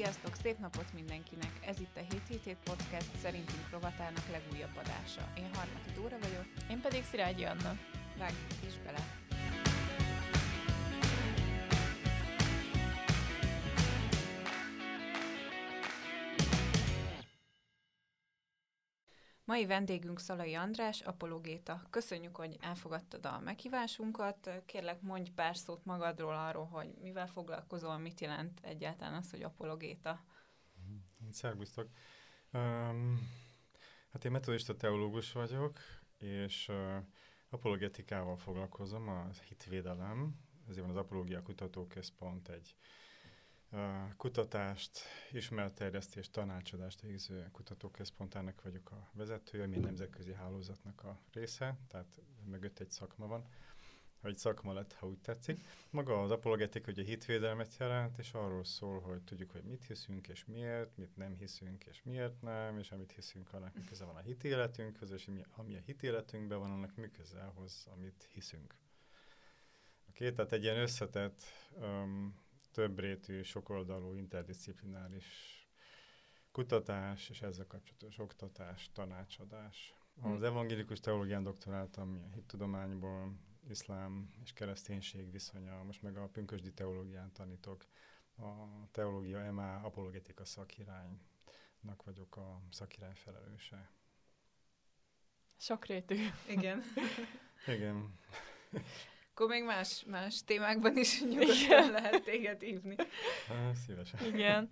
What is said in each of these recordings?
Sziasztok, szép napot mindenkinek! Ez itt a 777 Podcast szerintünk rovatának legújabb adása. Én Harmati Dóra vagyok. Én pedig Szirágyi Anna. Vágjuk is bele! Mai vendégünk Szalai András, apologéta. Köszönjük, hogy elfogadtad a meghívásunkat. Kérlek, mondj pár szót magadról arról, hogy mivel foglalkozol, mit jelent egyáltalán az, hogy apologéta. Szervusztok! Um, hát én metodista teológus vagyok, és uh, apologetikával foglalkozom, a hitvédelem, ezért van az Apológia Kutatóközpont egy kutatást, ismeretterjesztést, tanácsadást végző kutatóközpontának vagyok a vezetője, ami nemzetközi hálózatnak a része, tehát mögött egy szakma van, vagy szakma lett, ha úgy tetszik. Maga az apologetika ugye hitvédelmet jelent, és arról szól, hogy tudjuk, hogy mit hiszünk és miért, mit nem hiszünk és miért nem, és amit hiszünk, annak mi köze van a hitéletünkhöz, és ami a hitéletünkben van, annak mi ahhoz, amit hiszünk. Oké, okay, tehát egy ilyen összetett um, többrétű, sokoldalú, interdisziplináris kutatás, és ezzel kapcsolatos oktatás, tanácsadás. Hm. Az evangélikus teológián doktoráltam, a hittudományból, iszlám és kereszténység viszonya, most meg a pünkösdi teológián tanítok. A teológia MA apologetika szakiránynak vagyok a szakirány felelőse. Sokrétű. Igen. Igen. akkor még más, más témákban is nyugodtan lehet téged hívni. Szívesen. Igen.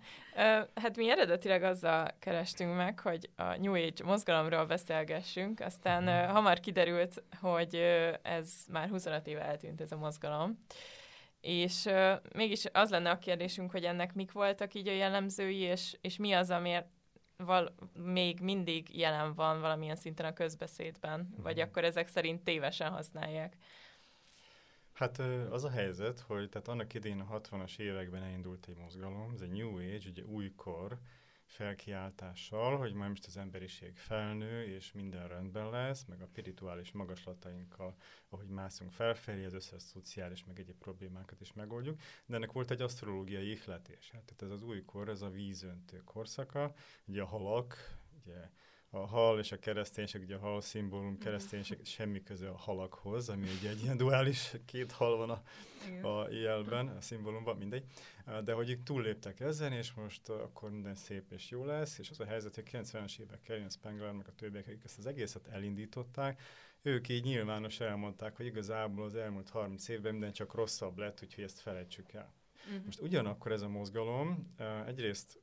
Hát mi eredetileg azzal kerestünk meg, hogy a New Age mozgalomról beszélgessünk, aztán uh-huh. hamar kiderült, hogy ez már 25 éve eltűnt ez a mozgalom. És uh, mégis az lenne a kérdésünk, hogy ennek mik voltak így a jellemzői, és, és mi az, amiért val- még mindig jelen van valamilyen szinten a közbeszédben, uh-huh. vagy akkor ezek szerint tévesen használják. Hát az a helyzet, hogy tehát annak idén a 60-as években elindult egy mozgalom, ez egy New Age, ugye újkor felkiáltással, hogy majd most az emberiség felnő, és minden rendben lesz, meg a spirituális magaslatainkkal, ahogy mászunk felfelé, az összes szociális, meg egyéb problémákat is megoldjuk. De ennek volt egy asztrológiai ihletés. Hát, tehát ez az újkor, ez a vízöntő korszaka, ugye a halak, ugye a hal és a kereszténység, ugye a hal szimbólum, mhm. kereszténység, semmi köze a halakhoz, ami ugye egy ilyen duális, két hal van a, a jelben, a szimbólumban, mindegy. De hogy ők túlléptek ezen, és most akkor minden szép és jó lesz, és az a helyzet, hogy 90-es évek Karen Spengler, meg a többiek, akik ezt az egészet elindították, ők így nyilvános elmondták, hogy igazából az elmúlt 30 évben minden csak rosszabb lett, úgyhogy ezt felejtsük el. Uh-huh. Most ugyanakkor ez a mozgalom egyrészt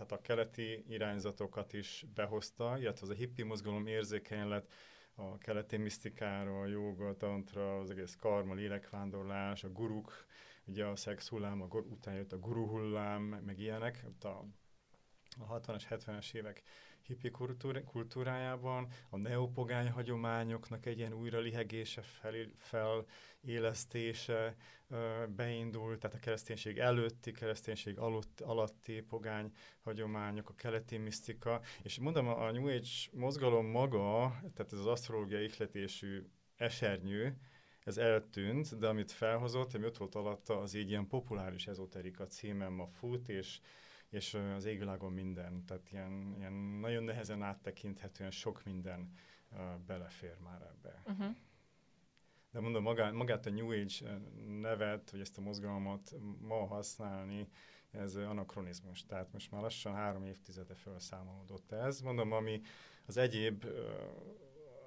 tehát a keleti irányzatokat is behozta, illetve az a hippi mozgalom érzékeny lett a keleti misztikára, a joga, tantra, az egész karma, lélekvándorlás, a guruk, ugye a szex hullám, a, után jött a guru hullám, meg ilyenek, a, a 60-as, 70-es évek hippi kultúr, kultúrájában, a neopogány hagyományoknak egy ilyen újra lihegése, fel, felélesztése beindult, tehát a kereszténység előtti, kereszténység alutt, alatti pogány hagyományok, a keleti misztika, és mondom, a New Age mozgalom maga, tehát ez az asztrológiai ihletésű esernyő, ez eltűnt, de amit felhozott, ami ott volt alatta, az így ilyen populáris ezoterika címem ma fut, és és az égvilágon minden, tehát ilyen, ilyen nagyon nehezen áttekinthetően sok minden uh, belefér már ebbe. Uh-huh. De mondom, magát, magát a New Age nevet, vagy ezt a mozgalmat ma használni, ez anakronizmus. Tehát most már lassan három évtizede felszámolódott ez. Mondom, ami az egyéb,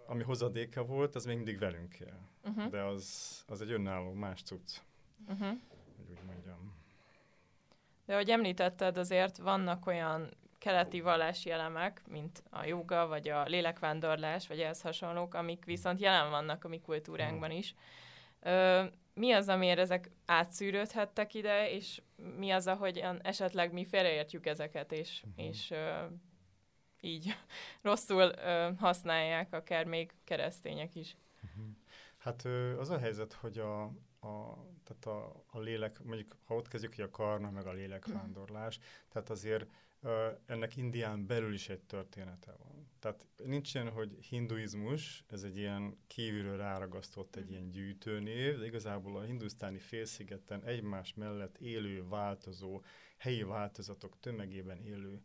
ami hozadéka volt, az még mindig velünk él. Uh-huh. De az, az egy önálló más cucc. Uh-huh. Hogy úgy mondjam. De ahogy említetted, azért vannak olyan keleti vallási elemek, mint a joga, vagy a lélekvándorlás, vagy ehhez hasonlók, amik viszont jelen vannak a mi kultúránkban is. Ö, mi az, amiért ezek átszűrődhettek ide, és mi az, ahogy esetleg mi félreértjük ezeket, és, uh-huh. és ö, így rosszul ö, használják akár még keresztények is? Uh-huh. Hát az a helyzet, hogy a, a, tehát a, a lélek, mondjuk ha ott kezdjük, hogy a karma, meg a lélekvándorlás, tehát azért ennek Indián belül is egy története van. Tehát nincs ilyen, hogy hinduizmus, ez egy ilyen kívülről ráragasztott egy ilyen gyűjtőnév, de igazából a hindusztáni félszigeten egymás mellett élő, változó, helyi változatok tömegében élő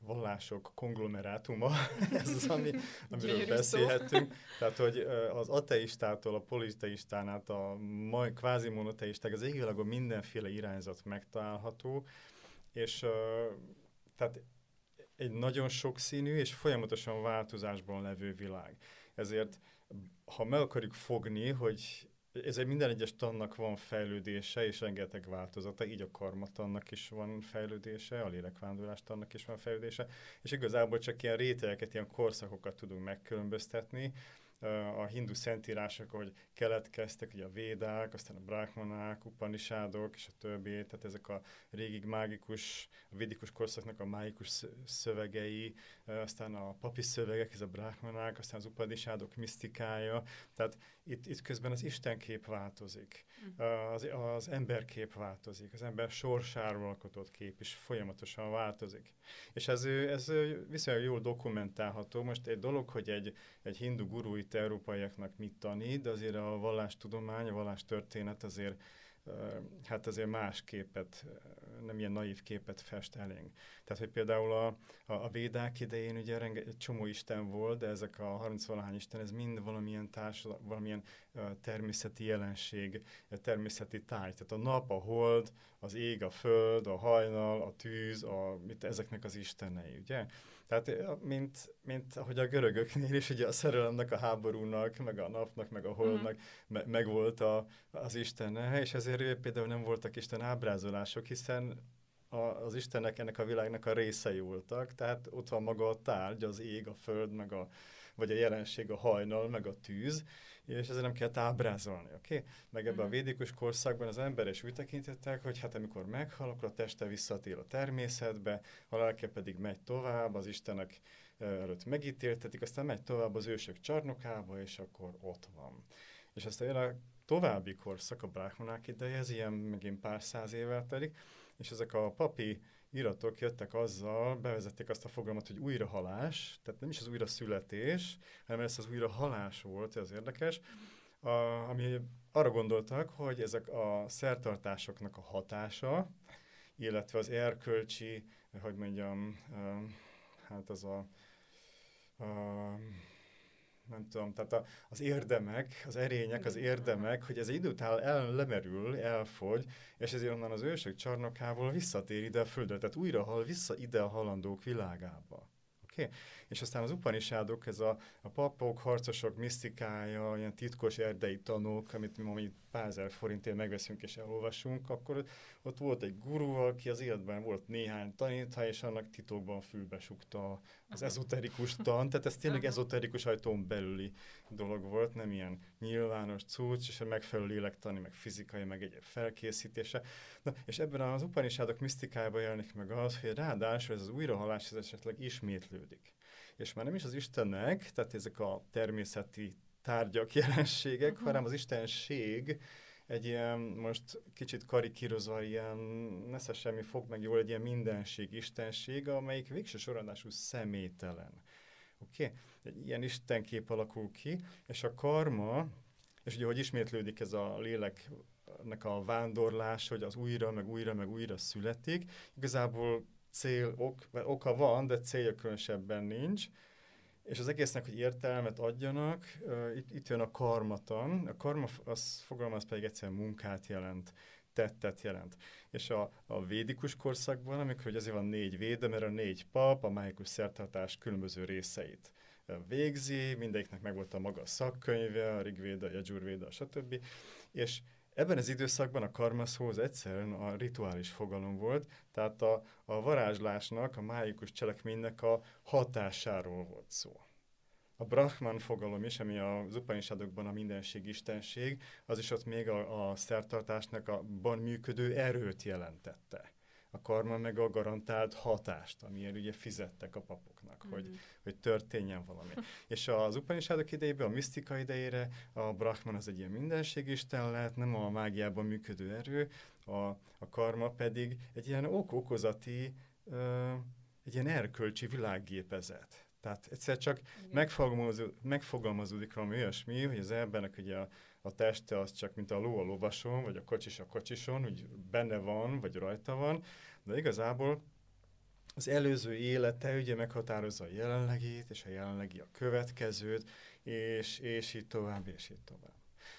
vallások konglomerátuma, ez az, ami, amiről beszélhetünk. Tehát, hogy az ateistától a politeistán át a kvázi monoteisták, az égvilágon mindenféle irányzat megtalálható, és tehát egy nagyon sokszínű és folyamatosan változásban levő világ. Ezért, ha meg akarjuk fogni, hogy ez egy minden egyes tannak van fejlődése, és rengeteg változata, így a karmatannak is van fejlődése, a lélekvándorlás tannak is van fejlődése, és igazából csak ilyen rétegeket, ilyen korszakokat tudunk megkülönböztetni, a hindu szentírások, hogy keletkeztek, ugye a védák, aztán a brahmanák, upanisádok, és a többi, tehát ezek a régi mágikus, a védikus korszaknak a mágikus szövegei, aztán a papi szövegek, ez a brahmanák, aztán az upanisádok misztikája, tehát itt, itt közben az istenkép változik, hm. az, az emberkép változik, az ember sorsáról alkotott kép is folyamatosan változik. És ez, ez viszonylag jól dokumentálható. Most egy dolog, hogy egy, egy hindu guru itt európaiaknak mit tanít, de azért a vallástudomány, a vallástörténet azért hát azért más képet, nem ilyen naív képet fest elénk. Tehát, hogy például a, a, a védák idején ugye renge, egy csomó isten volt, de ezek a 30 valahány isten, ez mind valamilyen társadalom, valamilyen természeti jelenség, természeti táj. Tehát a nap, a hold, az ég, a föld, a hajnal, a tűz, a, mit, ezeknek az istenei, ugye? Tehát mint, mint ahogy a görögöknél is, ugye a szerelemnek, a háborúnak, meg a napnak, meg a holdnak mm. me, meg volt a, az Istene, és ezért például nem voltak Isten ábrázolások, hiszen a, az Istennek ennek a világnak a részei voltak, tehát ott van maga a tárgy, az ég, a föld, meg a, vagy a jelenség, a hajnal, meg a tűz, és ezzel nem kellett ábrázolni, oké? Okay? Meg ebben a mhm. védikus korszakban az ember is úgy tekintettek, hogy hát amikor meghal, akkor a teste visszatér a természetbe, a lelke pedig megy tovább, az Istenek előtt megítéltetik, aztán megy tovább az ősök csarnokába, és akkor ott van. És aztán a további korszak, a bráhmanák ideje, ez ilyen megint pár száz évvel telik, és ezek a papi iratok jöttek azzal, bevezették azt a fogalmat, hogy újrahalás, tehát nem is az újra születés, hanem ez az újrahalás volt, ez érdekes, a, ami arra gondoltak, hogy ezek a szertartásoknak a hatása, illetve az erkölcsi, hogy mondjam, hát az a, a nem tudom, tehát a, az érdemek, az erények, az érdemek, hogy ez idő után el, lemerül, elfogy, és ezért onnan az ősök csarnokából visszatér ide a földre, tehát újra hal vissza ide a halandók világába. Okay? És aztán az upanisádok, ez a, a papok, harcosok misztikája, ilyen titkos erdei tanok, amit mi ma pár ezer forintért megveszünk és elolvasunk, akkor ott volt egy guru, aki az életben volt néhány tanítha, és annak titokban fülbesukta az ezoterikus tan, tehát ez tényleg ezoterikus ajtón belüli dolog volt, nem ilyen nyilvános cucc, és a megfelelő lélektani, meg fizikai, meg egyéb felkészítése. Na, és ebben az upanisádok misztikájában jelenik meg az, hogy ráadásul ez az újrahalás ez esetleg ismétlődik. És már nem is az Istennek, tehát ezek a természeti tárgyak, jelenségek, uh-huh. hanem az istenség egy ilyen, most kicsit karikírozva, ilyen nesze semmi fog meg jól, egy ilyen mindenség, istenség, amelyik végső soronású személytelen. Oké? Okay? Egy ilyen istenkép alakul ki, és a karma, és ugye, hogy ismétlődik ez a léleknek a vándorlás, hogy az újra, meg újra, meg újra születik, igazából cél, ok, oka van, de célja különösebben nincs, és az egésznek, hogy értelmet adjanak, uh, itt, itt jön a karmatan. A karma, az fogalmaz pedig egyszerűen munkát jelent, tettet jelent. És a, a védikus korszakban, amikor hogy azért van négy véde, mert a négy pap a májikus szertartás különböző részeit végzi, mindegyiknek megvolt a maga szakkönyve, a Rigvéda, a Jajurvéda, stb. És Ebben az időszakban a karmaszóz egyszerűen a rituális fogalom volt, tehát a, a varázslásnak, a májikus cselekménynek a hatásáról volt szó. A Brahman fogalom is, ami az Upanishadokban a mindenség, istenség, az is ott még a, a szertartásnak a ban működő erőt jelentette a karma meg a garantált hatást, amiért ugye fizettek a mm-hmm. hogy, mhm. hogy történjen valami. És az Upanishadok idejében, a misztika idejére a Brahman az egy ilyen mindenségisten lehet, nem a mágiában működő erő, a, a karma pedig egy ilyen ok-okozati, ö, egy ilyen erkölcsi világgépezet. Tehát egyszer csak megfogalmazódik, megfogalmazódik valami olyasmi, hogy az embernek ugye a, a teste az csak mint a ló a lovason, vagy a kocsis a kocsison, úgy benne van, vagy rajta van, de igazából az előző élete ugye meghatározza a jelenlegét, és a jelenlegi a következőt, és, és így tovább, és így tovább.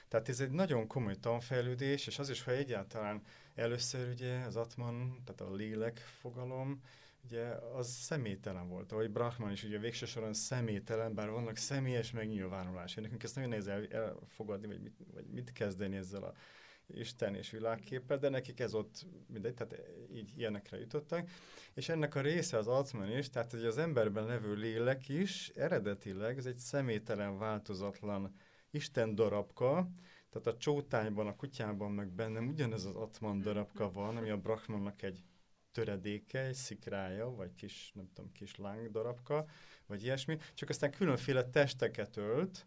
Tehát ez egy nagyon komoly tanfejlődés, és az is, hogy egyáltalán először ugye az atman, tehát a lélek fogalom, ugye az személytelen volt, ahogy Brahman is ugye végső soron személytelen, bár vannak személyes megnyilvánulásai. Nekünk ezt nagyon nehéz elfogadni, vagy mit, vagy mit kezdeni ezzel a Isten és világképpel, de nekik ez ott mindegy, tehát így ilyenekre jutottak. És ennek a része az atman is, tehát hogy az emberben levő lélek is eredetileg, ez egy személytelen, változatlan Isten darabka, tehát a csótányban, a kutyában, meg bennem ugyanez az atman darabka van, ami a Brahmannak egy töredéke, egy szikrája, vagy kis, nem tudom, kis láng darabka, vagy ilyesmi, csak aztán különféle testeket ölt,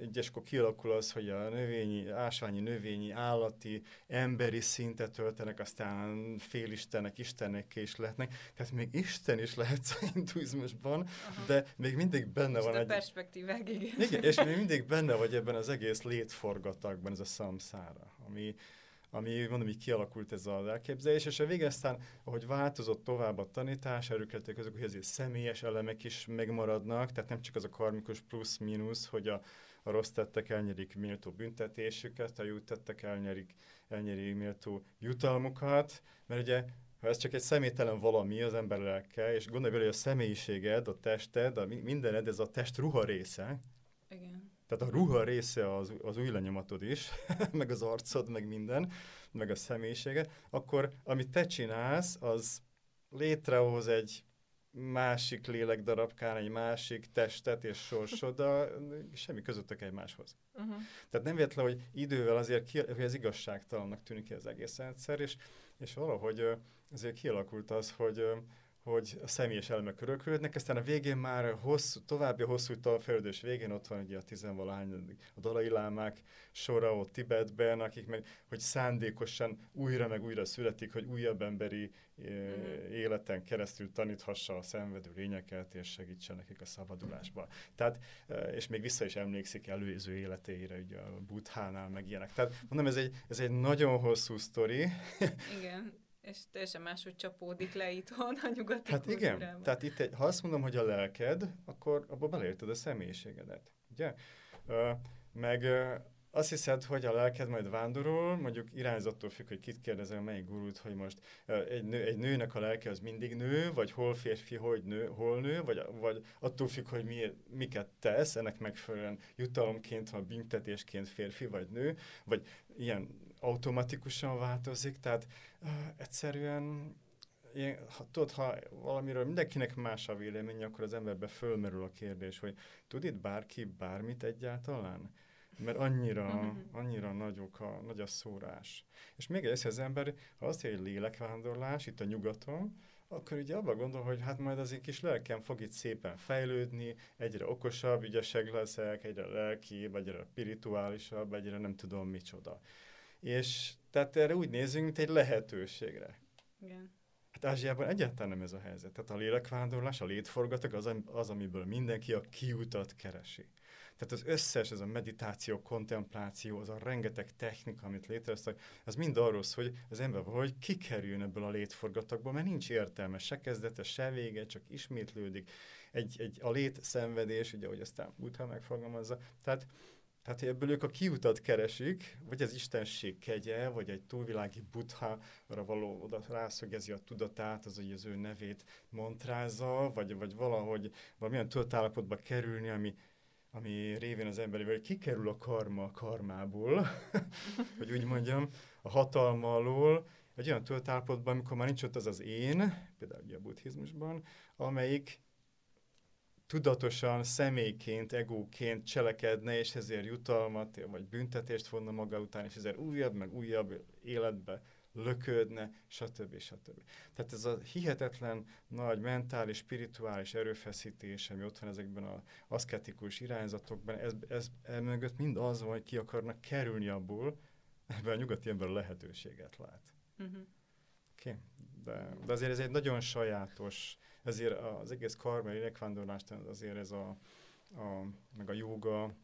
egyeskor kialakul az, hogy a növényi, ásványi, növényi, állati, emberi szintet töltenek, aztán félistenek, istenek is lehetnek. Tehát még Isten is lehet a hinduizmusban, Aha. de még mindig benne Most van a egy... perspektívák, igen. igen. és még mindig benne vagy ebben az egész létforgatagban, ez a szamszára, ami, ami mondom, így kialakult ez az elképzelés, és a vége aztán, ahogy változott tovább a tanítás, erőkelték azok, hogy ezért személyes elemek is megmaradnak, tehát nem csak az a karmikus plusz-mínusz, hogy a, a rossz tettek elnyerik méltó büntetésüket, a jó tettek elnyerik, elnyerik méltó jutalmukat, mert ugye ha ez csak egy személytelen valami az ember lelke, és gondolj bele, hogy a személyiséged, a tested, a mindened, ez a test ruha része. Igen. Tehát a ruha része az, az új lenyomatod is, meg az arcod, meg minden, meg a személyiséged, akkor amit te csinálsz, az létrehoz egy másik lélek darabkán egy másik testet és sorsod, de semmi közöttök egymáshoz. Uh-huh. Tehát nem véletlen, hogy idővel azért ki, hogy ez igazságtalannak tűnik az egész rendszer, és, és valahogy azért kialakult az, hogy hogy a személyes elemek öröklődnek, aztán a végén már hosszú, további hosszú fejlődés végén ott van ugye a tizenvalahány a dalai lámák sora ott Tibetben, akik meg, hogy szándékosan újra meg újra születik, hogy újabb emberi mm. életen keresztül taníthassa a szenvedő lényeket, és segítsen nekik a szabadulásba. Tehát, és még vissza is emlékszik előző életeire, ugye a Buddhánál, meg ilyenek. Tehát mondom, ez egy, ez egy nagyon hosszú sztori. Igen. És teljesen máshogy csapódik le itthon a nyugati Hát igen, tehát itt egy, ha azt mondom, hogy a lelked, akkor abba beleérted a személyiségedet, ugye? Uh, meg uh, azt hiszed, hogy a lelked majd vándorol, mondjuk irányzattól függ, hogy kit kérdezel, melyik gurút, hogy most egy, nő, egy nőnek a lelke az mindig nő, vagy hol férfi, hogy nő, hol nő, vagy, vagy attól függ, hogy mi, miket tesz, ennek megfelelően jutalomként, ha büntetésként férfi vagy nő, vagy ilyen automatikusan változik, tehát uh, egyszerűen ilyen, ha, tudod, ha valamiről mindenkinek más a vélemény, akkor az emberbe fölmerül a kérdés, hogy tud itt bárki bármit egyáltalán? Mert annyira, annyira nagyok a, nagy a szórás. És még egy az ember, ha azt mondja, hogy lélekvándorlás itt a nyugaton, akkor ugye abban gondol, hogy hát majd az én kis lelkem fog itt szépen fejlődni, egyre okosabb, ügyesek leszek, egyre lelki, egyre spirituálisabb, egyre nem tudom micsoda. És tehát erre úgy nézünk, mint egy lehetőségre. Igen. Hát Ázsiában egyáltalán nem ez a helyzet. Tehát a lélekvándorlás, a létforgatag az, az, amiből mindenki a kiutat keresi. Tehát az összes, ez a meditáció, kontempláció, az a rengeteg technika, amit létrehoztak, az mind arról szól, hogy az ember hogy kikerüljön ebből a létforgatagból, mert nincs értelme, se kezdete, se vége, csak ismétlődik. Egy, egy, a létszenvedés, ugye, hogy aztán Buddha megfogalmazza. Tehát tehát, hogy ebből ők a kiutat keresik, vagy az istenség kegye, vagy egy túlvilági buddha, arra való oda rászögezi a tudatát, az, hogy az ő nevét montrázza, vagy, vagy valahogy valamilyen tudatállapotba kerülni, ami, ami révén az emberi, vagy kikerül a karma a karmából, hogy úgy mondjam, a hatalma alól, egy olyan tudatállapotban, amikor már nincs ott az az én, például ugye a buddhizmusban, amelyik tudatosan személyként, egóként cselekedne, és ezért jutalmat, vagy büntetést vonna maga után, és ezért újabb, meg újabb életbe löködne, stb. stb. Tehát ez a hihetetlen nagy mentális, spirituális erőfeszítés, ami ott van ezekben az aszketikus irányzatokban, ez, ez, ez mögött mind az van, hogy ki akarnak kerülni abból, ebben a nyugati ember lehetőséget lát. Uh-huh Okay? De, de azért ez egy nagyon sajátos, ezért az egész karma, lélekvándorlást azért ez a, a, meg a joga,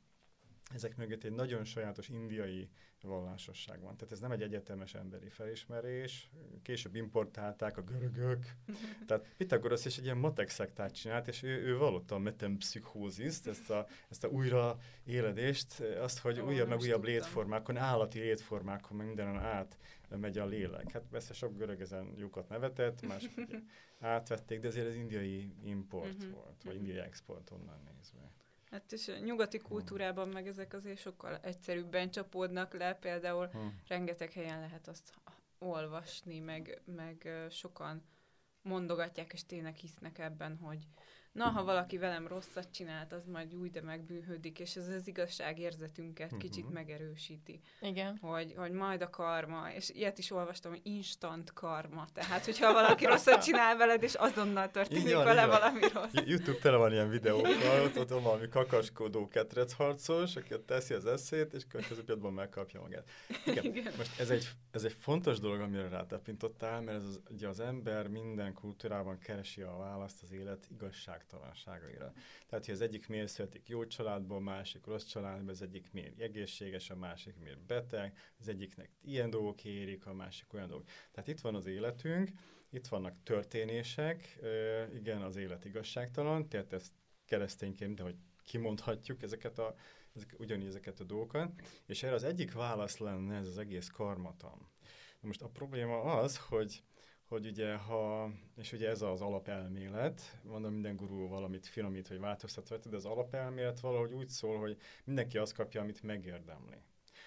ezek mögött egy nagyon sajátos indiai vallásosság van. Tehát ez nem egy egyetemes emberi felismerés, később importálták a görögök. Tehát Pitagoras is egy ilyen matek szektát csinált, és ő, ő vallotta a metempszichóziszt, ezt a, ezt a újra éledést, azt, hogy Ó, újabb meg újabb tudtam. létformákon, állati létformákon, meg mindenen át megy a lélek. Hát persze sok görög ezen lyukat nevetett, mások átvették, de azért ez indiai import uh-huh. volt, vagy indiai export onnan nézve. Hát és a nyugati kultúrában meg ezek azért sokkal egyszerűbben csapódnak le, például hmm. rengeteg helyen lehet azt olvasni, meg, meg sokan mondogatják, és tényleg hisznek ebben, hogy na, ha valaki velem rosszat csinált, az majd úgy, de megbűhődik, és ez az igazságérzetünket uh-huh. kicsit megerősíti. Igen. Hogy, hogy majd a karma, és ilyet is olvastam, hogy instant karma, tehát hogyha valaki rosszat csinál veled, és azonnal történik van, vele valami rossz. YouTube tele van ilyen videókkal, ott, ott van valami kakaskodó ketrec harcos, aki ott teszi az eszét, és következő pillanatban megkapja magát. Igen. Igen. Most ez egy, ez egy fontos dolog, amire rátapintottál, mert ez az, ugye az ember minden kultúrában keresi a választ az élet igazság igazságtalanságaira. Tehát, hogy az egyik miért születik jó családból, másik rossz családból, az egyik miért egészséges, a másik miért beteg, az egyiknek ilyen dolgok érik, a másik olyan dolgok. Tehát itt van az életünk, itt vannak történések, igen, az élet igazságtalan, tehát ezt keresztényként, de hogy kimondhatjuk ezeket a, ezek, ugyanígy ezeket a dolgokat, és erre az egyik válasz lenne ez az egész karmatam. Most a probléma az, hogy hogy ugye ha, és ugye ez az alapelmélet, mondom minden gurú valamit finomít, vagy változtat de az alapelmélet valahogy úgy szól, hogy mindenki azt kapja, amit megérdemli.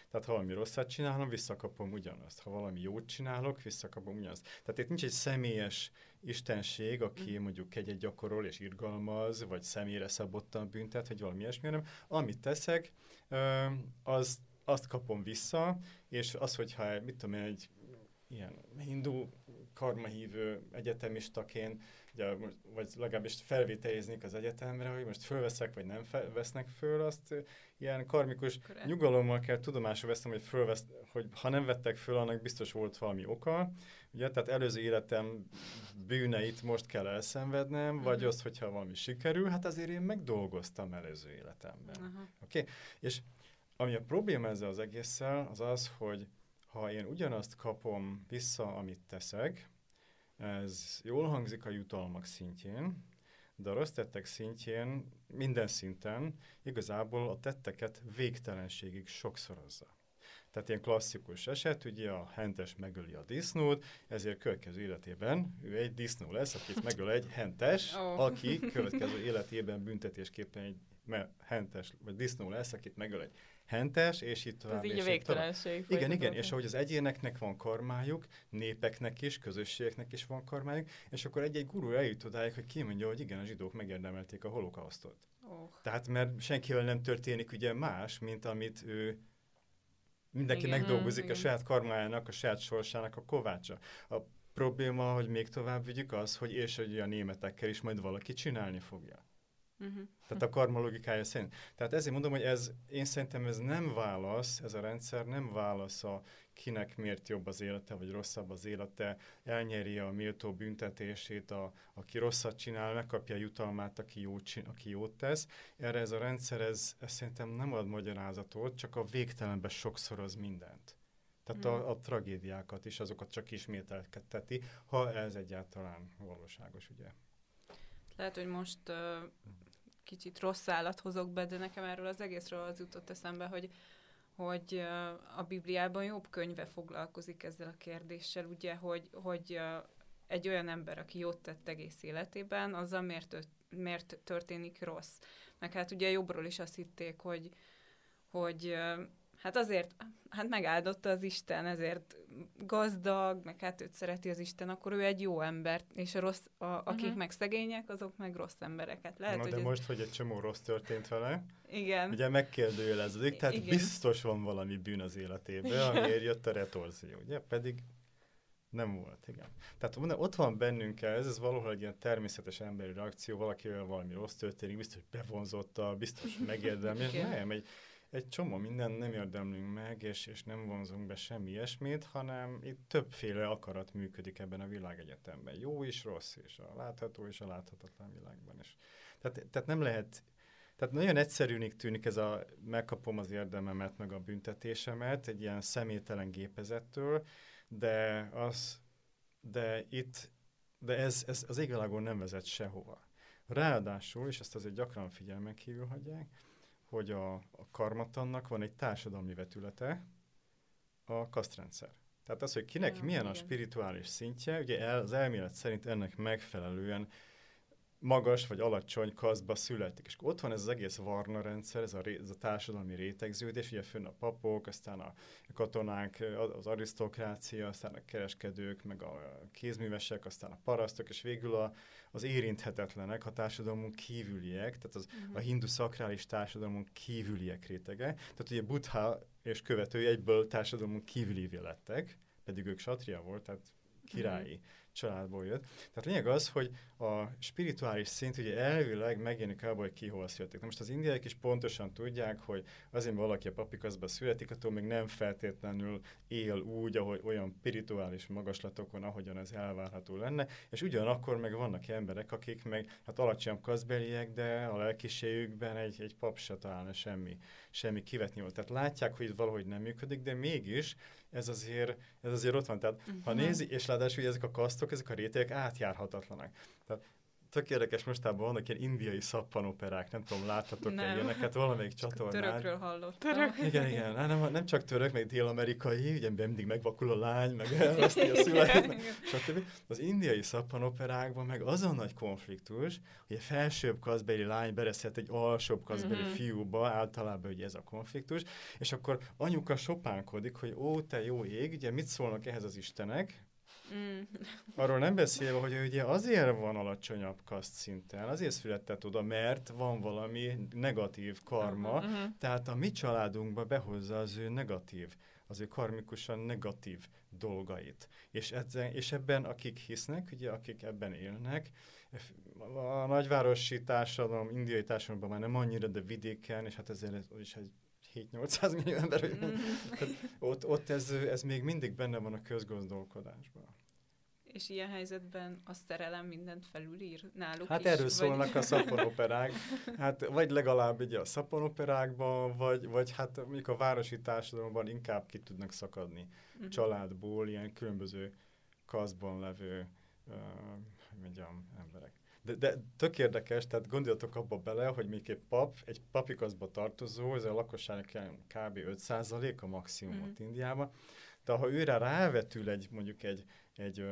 Tehát ha valami rosszat csinálom, visszakapom ugyanazt. Ha valami jót csinálok, visszakapom ugyanazt. Tehát itt nincs egy személyes istenség, aki mm. mondjuk kegyet gyakorol és irgalmaz, vagy személyre szabottan büntet, vagy valami ilyesmi, hanem amit teszek, az, azt kapom vissza, és az, hogyha, mit tudom én, egy ilyen hindu karmahívő egyetemistaként, ugye, vagy legalábbis felvételiznék az egyetemre, hogy most fölveszek, vagy nem fe, vesznek föl, azt ilyen karmikus Correct. nyugalommal kell tudomásul veszem, hogy, fölvesz, hogy ha nem vettek föl, annak biztos volt valami oka, ugye, tehát előző életem bűneit most kell elszenvednem, uh-huh. vagy azt, hogyha valami sikerül, hát azért én megdolgoztam előző életemben. Uh-huh. Oké? Okay? És ami a probléma ezzel az egésszel, az az, hogy ha én ugyanazt kapom vissza, amit teszek, ez jól hangzik a jutalmak szintjén, de a rossz tettek szintjén, minden szinten igazából a tetteket végtelenségig sokszorozza. Tehát ilyen klasszikus eset, ugye a hentes megöli a disznót, ezért következő életében ő egy disznó lesz, akit megöl egy hentes, oh. aki következő életében büntetésképpen egy hentes vagy disznó lesz, akit megöl egy hentes, és itt tovább. Ez így a végtelenség. Igen, igen, és ahogy az egyéneknek van karmájuk, népeknek is, közösségeknek is van karmájuk, és akkor egy-egy gurú eljut odáig, hogy kimondja, hogy igen, a zsidók megérdemelték a holokausztot. Oh. Tehát mert senkivel nem történik ugye más, mint amit ő mindenki igen, megdolgozik igen. a saját karmájának, a saját sorsának a kovácsa. A probléma, hogy még tovább vigyük az, hogy és hogy a németekkel is majd valaki csinálni fogja. Uh-huh. Tehát a karma logikája szerint. Tehát ezért mondom, hogy ez, én szerintem ez nem válasz, ez a rendszer nem válasz a kinek miért jobb az élete, vagy rosszabb az élete, elnyeri a méltó büntetését, a, aki rosszat csinál, megkapja a jutalmát, aki jót, csinál, aki jót tesz. Erre ez a rendszer, ez, ez szerintem nem ad magyarázatot, csak a végtelenben sokszoroz mindent. Tehát a, hmm. a tragédiákat is, azokat csak ismételkedteti, ha ez egyáltalán valóságos, ugye. Lehet, hogy most uh, kicsit rossz állat hozok be, de nekem erről az egészről az jutott eszembe, hogy hogy a Bibliában jobb könyve foglalkozik ezzel a kérdéssel, ugye, hogy, hogy egy olyan ember, aki jót tett egész életében, azzal miért, miért történik rossz. Meg hát ugye jobbról is azt hitték, hogy, hogy hát azért, hát megáldotta az Isten, ezért gazdag, meg hát őt szereti az Isten, akkor ő egy jó ember, és a rossz, a, akik uh-huh. meg szegények, azok meg rossz embereket. Lehet, Na, hogy de ez... most, hogy egy csomó rossz történt vele, igen. ugye megkérdőjelezik, tehát Igen. biztos van valami bűn az életében, amiért jött a retorzió, ugye? Pedig nem volt, igen. Tehát ott van bennünk ez, ez valahol egy ilyen természetes emberi reakció, valakivel valami rossz történik, biztos bevonzotta, biztos megérdemli, nem, egy, egy csomó minden nem érdemlünk meg, és, és nem vonzunk be semmi ilyesmit, hanem itt többféle akarat működik ebben a világegyetemben. Jó is, rossz is, a látható és a láthatatlan világban is. Tehát, tehát nem lehet tehát nagyon egyszerűnek tűnik ez a megkapom az érdememet, meg a büntetésemet egy ilyen személytelen gépezettől, de az, de itt, de ez, ez az égvilágon nem vezet sehova. Ráadásul, és ezt azért gyakran figyelmen kívül hagyják, hogy a, a karmatannak van egy társadalmi vetülete, a kasztrendszer. Tehát az, hogy kinek ja, milyen igen. a spirituális szintje, ugye el, az elmélet szerint ennek megfelelően magas vagy alacsony kasztba születik. És ott van ez az egész varna rendszer, ez a, ré, ez a társadalmi rétegződés, ugye fönn a papok, aztán a katonák, az arisztokrácia, aztán a kereskedők, meg a kézművesek, aztán a parasztok, és végül a, az érinthetetlenek, a társadalmunk kívüliek, tehát az, uh-huh. a hindu szakrális társadalmunk kívüliek rétege. Tehát ugye Buddha és követői egyből társadalmunk kívüli lettek, pedig ők satria volt, tehát királyi. Uh-huh családból jött. Tehát lényeg az, hogy a spirituális szint ugye elvileg megjelenik abban, hogy ki hol születik. Na most az indiaiak is pontosan tudják, hogy azért, mert valaki a papikaszba születik, attól még nem feltétlenül él úgy, ahogy olyan spirituális magaslatokon, ahogyan ez elvárható lenne, és ugyanakkor meg vannak emberek, akik meg hát alacsonyabb kaszbeliek, de a lelkiségükben egy, egy pap se találna semmi, semmi kivetni volt. Tehát látják, hogy ez valahogy nem működik, de mégis ez azért, ez azért ott van. Tehát uh-huh. ha mhm. nézi, és ráadásul ezek a kasztok, ezek a rétegek átjárhatatlanak. Tehát tök érdekes, mostában vannak ilyen indiai szappanoperák, nem tudom, láthatok-e ilyeneket valamelyik csatornán. Törökről hallottam. Török. Igen, igen, nem, nem csak török, meg dél-amerikai, ugye mindig megvakul a lány, meg elveszti a szüleit, stb. Az indiai szappanoperákban meg az a nagy konfliktus, hogy a felsőbb kaszbeli lány bereszhet egy alsóbb kaszbeli mm-hmm. fiúba, általában ugye ez a konfliktus, és akkor anyuka sopánkodik, hogy ó, te jó ég, ugye mit szólnak ehhez az istenek, Mm. Arról nem beszélve, hogy ugye azért van alacsonyabb kaszt szinten, azért született oda, mert van valami negatív karma, uh-huh, uh-huh. tehát a mi családunkba behozza az ő negatív, az ő karmikusan negatív dolgait. És, ezzel, és ebben akik hisznek, ugye akik ebben élnek, a nagyvárosi társadalom, indiai társadalomban már nem annyira, de vidéken, és hát ezért is egy 7-800 millió ember, mm. ott, ott ez, ez még mindig benne van a közgazdolkodásban. És ilyen helyzetben a szerelem mindent felülír náluk Hát is, erről vagy... szólnak a szaponoperák. Hát vagy legalább ugye a szaponoperákban, vagy, vagy hát mondjuk a városi társadalomban inkább ki tudnak szakadni uh-huh. családból, ilyen különböző kaszban levő, uh, hogy mondjam, emberek. De, de tök érdekes, tehát gondoljatok abba bele, hogy még egy pap, egy papikaszba tartozó, ez a lakosságnak kb. 5% a maximum mm. Indiában, de ha őre rávetül egy, mondjuk egy, egy,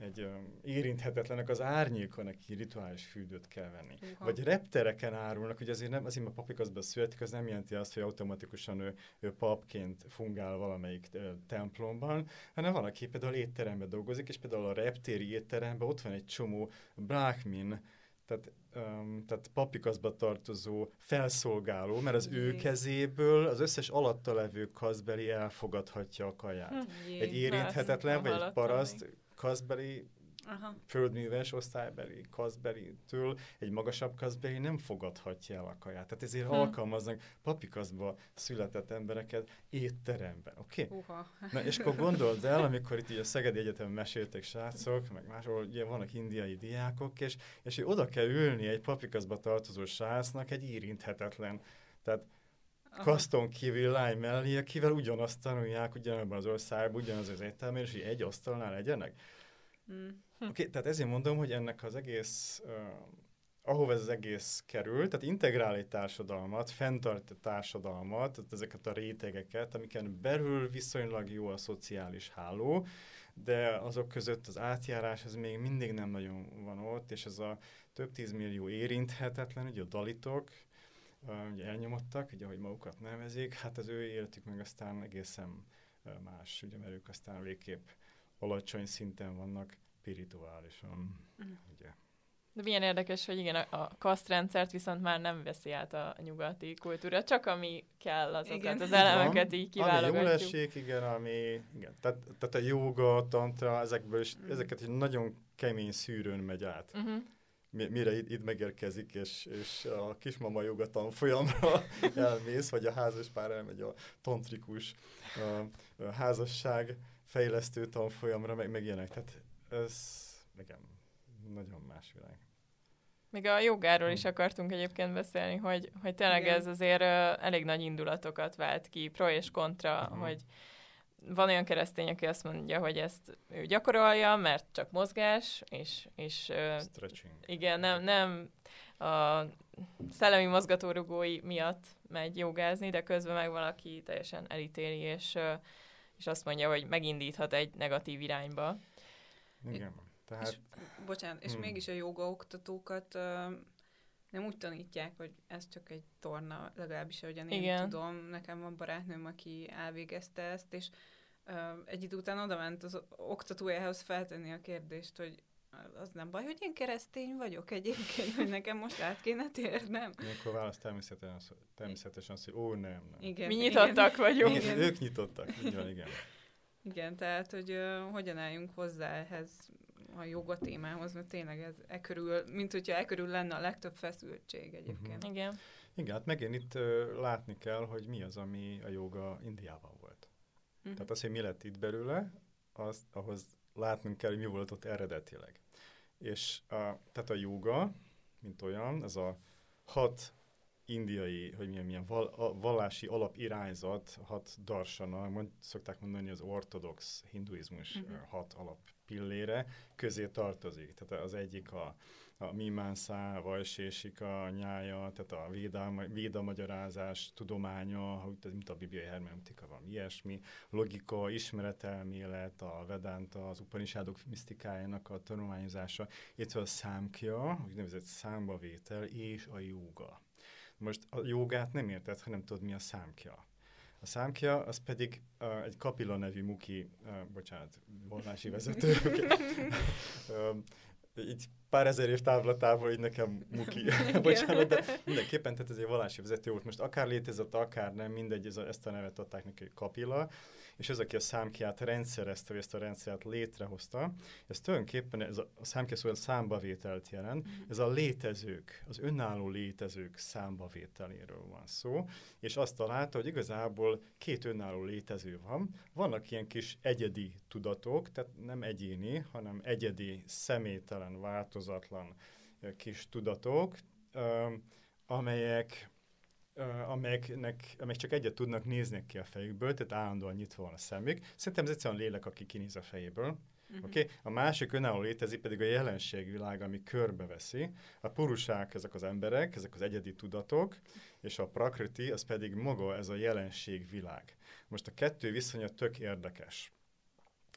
egy érinthetetlenek az árnyékon, neki rituális fürdőt kell venni. Uha. Vagy reptereken árulnak, hogy azért nem, azért a papikaszban születik, az nem jelenti azt, hogy automatikusan ő, ő papként fungál valamelyik ö, templomban, hanem van, aki például étteremben dolgozik, és például a reptéri étteremben ott van egy csomó brahmin, tehát, um, tehát papikaszba tartozó felszolgáló, mert az Jé. ő kezéből az összes alatta levő kaszbeli elfogadhatja a kaját. Hm. Jé, egy érinthetetlen, vagy egy paraszt kaszbeli Aha. földműves osztálybeli kaszbeli-től egy magasabb kaszbeli nem fogadhatja el a kaját. Tehát ezért hm. alkalmaznak papikaszba született embereket étteremben, oké? Okay? Na, és akkor gondold el, amikor itt ugye a Szegedi Egyetemen meséltek srácok, meg máshol ugye vannak indiai diákok, és, és oda kell ülni egy papikaszba tartozó srácnak egy érinthetetlen, tehát. Kaszton kívül lány mellé, akivel ugyanazt tanulják ugyanabban az országban, ugyanaz az egyetemen, és hogy egy asztalnál legyenek. Mm. Hm. Oké, okay, tehát ezért mondom, hogy ennek az egész, uh, ahova ez az egész kerül, tehát integrál egy társadalmat, fenntart egy társadalmat, tehát ezeket a rétegeket, amiken belül viszonylag jó a szociális háló, de azok között az átjárás ez még mindig nem nagyon van ott, és ez a több tízmillió érinthetetlen, ugye a dalitok, ugye elnyomottak, ugye ahogy magukat nevezik, hát az ő életük meg aztán egészen más, ugye, mert ők aztán végképp alacsony szinten vannak spirituálisan, mm. ugye. De milyen érdekes, hogy igen, a, a kasztrendszert viszont már nem veszi át a nyugati kultúra, csak ami kell, azokat igen. az elemeket így kiválogatjuk. Ami jól esik, igen, ami, igen, tehát, tehát a joga, a tantra, ezekből is, mm. ezeket is nagyon kemény szűrőn megy át. Uh-huh. Mire itt, megérkezik, és, és a kismama joga tanfolyamra elmész, vagy a házas pár elmegy a tantrikus a, a házasság fejlesztő tanfolyamra, meg, meg ilyenek. Tehát ez, igen, nagyon más világ. Még a jogáról is hm. akartunk egyébként beszélni, hogy, hogy tényleg Igen. ez azért uh, elég nagy indulatokat vált ki, pro és kontra, uh-huh. hogy van olyan keresztény, aki azt mondja, hogy ezt ő gyakorolja, mert csak mozgás, és, és uh, igen, nem, nem a szellemi mozgatórugói miatt megy jogázni, de közben meg valaki teljesen elítéli, és, és azt mondja, hogy megindíthat egy negatív irányba. Igen. Tehát... És, bocsánat, és hmm. mégis a joga oktatókat uh, nem úgy tanítják, hogy ez csak egy torna, legalábbis ahogyan én Igen. tudom. Nekem van barátnőm, aki elvégezte ezt, és uh, egy idő után oda ment az oktatójához feltenni a kérdést, hogy az nem baj, hogy én keresztény vagyok egyébként, hogy nekem most át kéne térnem. Akkor válasz természetesen, természetesen az, hogy ó, nem, nem. Igen, Mi nyitottak igen, vagyunk. Igen. Ők nyitottak, igen, igen. Igen, tehát, hogy uh, hogyan álljunk hozzá ehhez a joga témához, mert tényleg ez e körül, mint hogyha e körül lenne a legtöbb feszültség egyébként. Uh-huh. Igen. Igen, hát megint itt uh, látni kell, hogy mi az, ami a joga Indiában volt. Uh-huh. Tehát az, hogy mi lett itt belőle, az, ahhoz látnunk kell, hogy mi volt ott eredetileg. És a, tehát a joga, mint olyan, ez a hat indiai, hogy milyen, milyen val, a, vallási alapirányzat, hat darsana, mond, szokták mondani, az ortodox hinduizmus uh-huh. hat alap pillére közé tartozik. Tehát az egyik a, a Mimánszá, Vajsésika nyája, tehát a véda, véda magyarázás tudománya, mint a bibliai hermeneutika, van ilyesmi, logika, ismeretelmélet, a Vedanta, az Upanishadok misztikájának a tanulmányozása, illetve a számkja, úgynevezett számbavétel és a jóga. Most a jogát nem érted, hanem tudod, mi a számkja. A számkja, az pedig uh, egy Kapila nevű muki, uh, bocsánat, vallási vezető, így pár ezer év távlatában így nekem muki, bocsánat, de mindenképpen, tehát ez egy vallási vezető volt. Most akár létezett, akár nem, mindegy, ez a, ezt a nevet adták neki Kapila, és ez, aki a számkiát rendszerezte, ezt a rendszert létrehozta, ez tulajdonképpen ez a, a számkia szó számbavételt jelent, mm. ez a létezők, az önálló létezők számbavételéről van szó, és azt találta, hogy igazából két önálló létező van, vannak ilyen kis egyedi tudatok, tehát nem egyéni, hanem egyedi, személytelen, változatlan kis tudatok, amelyek amelyeknek, amelyek csak egyet tudnak nézni ki a fejükből, tehát állandóan nyitva van a szemük. Szerintem ez egyszerűen lélek, aki kinéz a fejéből. Uh-huh. Okay? A másik önálló létezik pedig a jelenségvilág, ami körbeveszi. A purusák ezek az emberek, ezek az egyedi tudatok, és a prakriti az pedig maga ez a jelenségvilág. Most a kettő viszonya tök érdekes.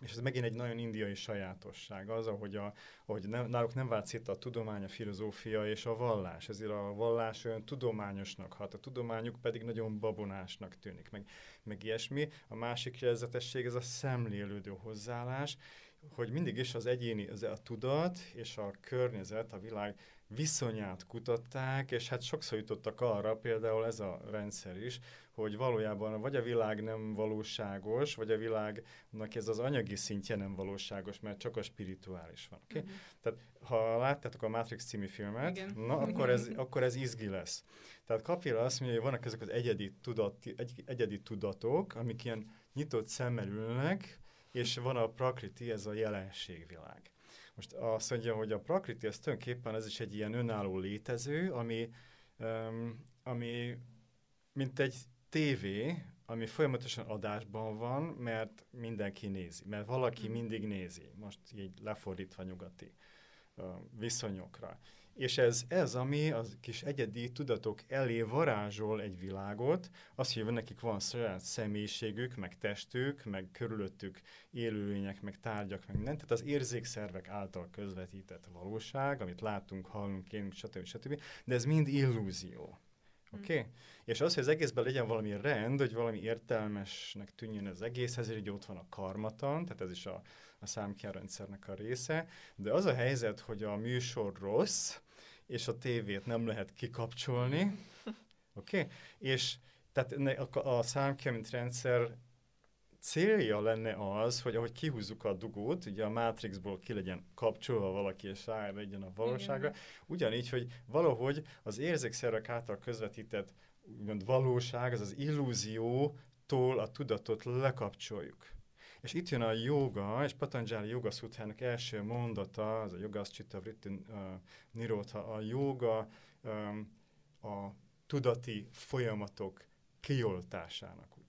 És ez megint egy nagyon indiai sajátosság, az, ahogy, a, ahogy nem, náluk nem vált szét a tudomány, a filozófia és a vallás. Ezért a vallás olyan tudományosnak hat, a tudományuk pedig nagyon babonásnak tűnik, meg, meg ilyesmi. A másik jelzetesség, ez a szemlélődő hozzáállás, hogy mindig is az egyéni, az a tudat és a környezet, a világ viszonyát kutatták, és hát sokszor jutottak arra, például ez a rendszer is, hogy valójában vagy a világ nem valóságos, vagy a világnak ez az anyagi szintje nem valóságos, mert csak a spirituális van. Okay? Uh-huh. Tehát ha láttátok a Matrix című filmet, Igen. na akkor ez, akkor ez izgi lesz. Tehát Kapila azt mondja, hogy vannak ezek az egyedi, tudat, egy, egyedi tudatok, amik ilyen nyitott szemmel ülnek, és van a prakriti, ez a jelenségvilág. Most azt mondja, hogy a prakriti, ez tulajdonképpen ez is egy ilyen önálló létező, ami, um, ami mint egy tévé, ami folyamatosan adásban van, mert mindenki nézi, mert valaki hmm. mindig nézi, most így lefordítva nyugati uh, viszonyokra. És ez, ez, ami az kis egyedi tudatok elé varázsol egy világot, az, hogy nekik van saját személyiségük, meg testük, meg körülöttük élőlények, meg tárgyak, meg minden. Tehát az érzékszervek által közvetített valóság, amit látunk, hallunk, élünk, stb. stb. De ez mind illúzió. Oké? Okay? Mm. És az, hogy az egészben legyen valami rend, hogy valami értelmesnek tűnjön az egész, ezért hogy ott van a karmatan, tehát ez is a, a számkjárrendszernek a része, de az a helyzet, hogy a műsor rossz, és a tévét nem lehet kikapcsolni, oké? Okay? És tehát a, a számkja, mint rendszer célja lenne az, hogy ahogy kihúzzuk a dugót, ugye a Matrixból ki legyen kapcsolva valaki, és legyen a valóságra, Igen. ugyanígy, hogy valahogy az érzékszerek által közvetített úgymond valóság, az az illúziótól a tudatot lekapcsoljuk. És itt jön a joga, és Patanjali Yoga Sutrának első mondata, az a Yogaschitta Vritti uh, Nirotha, a joga um, a tudati folyamatok kioltásának.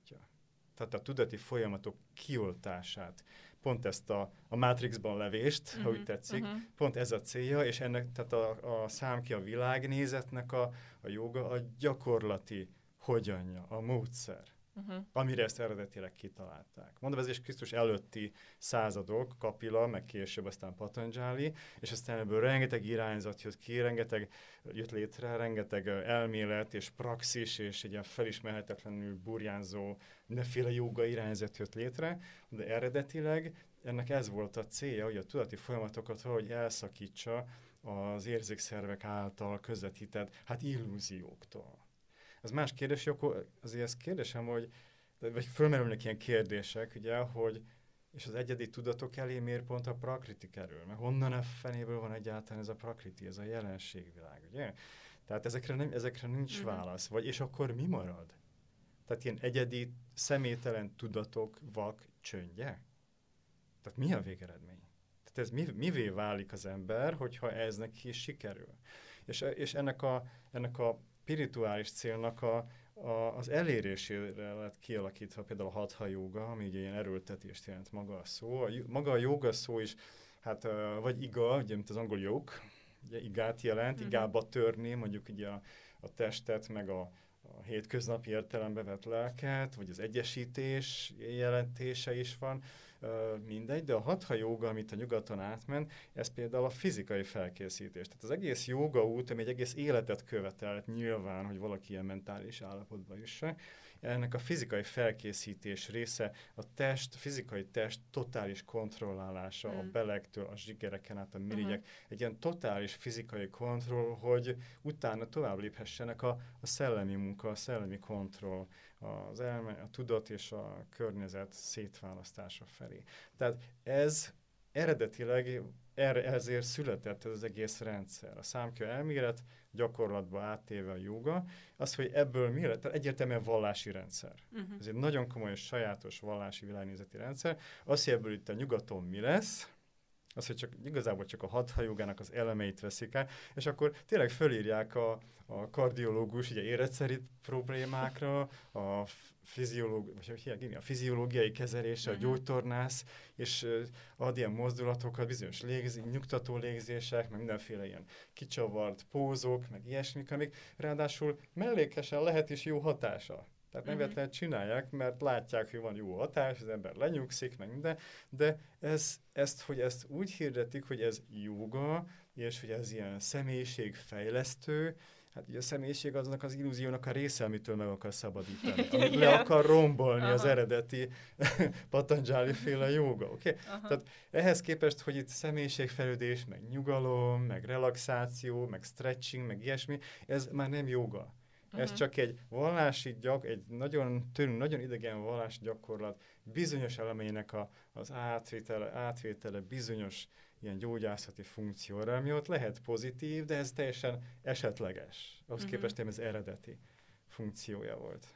Tehát a tudati folyamatok kioltását. Pont ezt a, a Matrixban levést, uh-huh, ha úgy mhm, tetszik, uh-huh. pont ez a célja, és ennek, tehát a, a számki a világnézetnek a, a joga a gyakorlati hogyanja, a módszer uh-huh. amire ezt eredetileg kitalálták. Mondom, ez is Krisztus előtti századok, Kapila, meg később aztán Patanjali, és aztán ebből rengeteg irányzat jött ki, rengeteg jött létre, rengeteg elmélet és praxis, és egy ilyen felismerhetetlenül burjánzó mindenféle joga irányzat jött létre, de eredetileg ennek ez volt a célja, hogy a tudati folyamatokat valahogy elszakítsa az érzékszervek által közvetített, hát illúzióktól. Ez más kérdés, akkor azért ez kérdésem, hogy vagy fölmerülnek ilyen kérdések, ugye, hogy és az egyedi tudatok elé miért pont a prakriti kerül? Mert honnan a fenéből van egyáltalán ez a prakriti, ez a jelenségvilág, ugye? Tehát ezekre, nem, ezekre nincs mm-hmm. válasz. Vagy és akkor mi marad? Tehát ilyen egyedi, személytelen tudatok vak csöndje? Tehát mi a végeredmény? Tehát ez mi, mivé válik az ember, hogyha ez neki sikerül? És, és ennek, a, ennek a spirituális célnak a, a, az elérésére lett kialakítva például a hatha joga, ami ugye ilyen erőltetést jelent maga a szó. A, maga a joga szó is, hát vagy iga, ugye, mint az angol jog, ugye igát jelent, mm-hmm. igába törni, mondjuk ugye a, a testet, meg a, a hétköznapi értelembe vett lelket, vagy az egyesítés jelentése is van mindegy, de a hatha joga, amit a nyugaton átment, ez például a fizikai felkészítés. Tehát az egész joga út, ami egy egész életet követelt nyilván, hogy valaki ilyen mentális állapotba jusson, ennek a fizikai felkészítés része a test, a fizikai test totális kontrollálása mm. a belegtől, a zsigereken át a mirigyek. Uh-huh. Egy ilyen totális fizikai kontroll, hogy utána tovább léphessenek a, a szellemi munka, a szellemi kontroll, az elme, a tudat és a környezet szétválasztása felé. Tehát ez eredetileg erre, ezért született ez az egész rendszer. A számkő elmélet gyakorlatba áttéve a joga, az, hogy ebből mi lett, egyértelműen vallási rendszer. Uh-huh. Ez egy nagyon komoly, sajátos vallási világnézeti rendszer. Az, hogy ebből itt a nyugaton mi lesz, az, hogy csak, igazából csak a hatha az elemeit veszik el, és akkor tényleg fölírják a, a kardiológus ugye életszerű problémákra, a fiziológ, vagy hogy a fiziológiai kezelése, a mhm. gyógytornász, és ad ilyen mozdulatokat, bizonyos légzi, nyugtató légzések, meg mindenféle ilyen kicsavart pózok, meg ilyesmik, amik ráadásul mellékesen lehet is jó hatása. Tehát nem uh-huh. csinálják, mert látják, hogy van jó hatás, az ember lenyugszik, meg minden, de ez, ezt, hogy ezt úgy hirdetik, hogy ez joga, és hogy ez ilyen személyiségfejlesztő, Hát ugye a személyiség aznak az illúziónak a része, amitől meg akar szabadítani, amit le akar rombolni Aha. az eredeti Patanjali féle joga, oké? Okay? Tehát ehhez képest, hogy itt személyiségfejlődés, meg nyugalom, meg relaxáció, meg stretching, meg ilyesmi, ez már nem joga. Ez uh-huh. csak egy vallási gyak, egy nagyon tőlünk, nagyon idegen vallási gyakorlat bizonyos elemeinek a, az átvétele, átvétele bizonyos ilyen gyógyászati funkcióra, ami ott lehet pozitív, de ez teljesen esetleges. Ahhoz uh-huh. képest ez eredeti funkciója volt.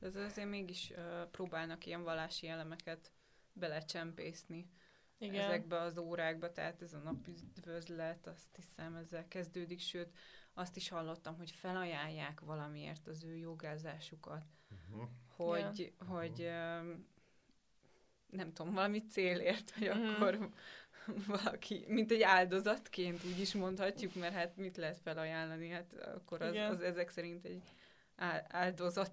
Ez azért mégis uh, próbálnak ilyen vallási elemeket belecsempészni Igen. ezekbe az órákba, tehát ez a napüdvözlet, azt hiszem ezzel kezdődik, sőt azt is hallottam, hogy felajánlják valamiért az ő jogázásukat, uh-huh. hogy, yeah. hogy uh-huh. nem tudom, valami célért, hogy uh-huh. akkor valaki, mint egy áldozatként úgy is mondhatjuk, mert hát mit lehet felajánlani, hát akkor az, az ezek szerint egy áldozat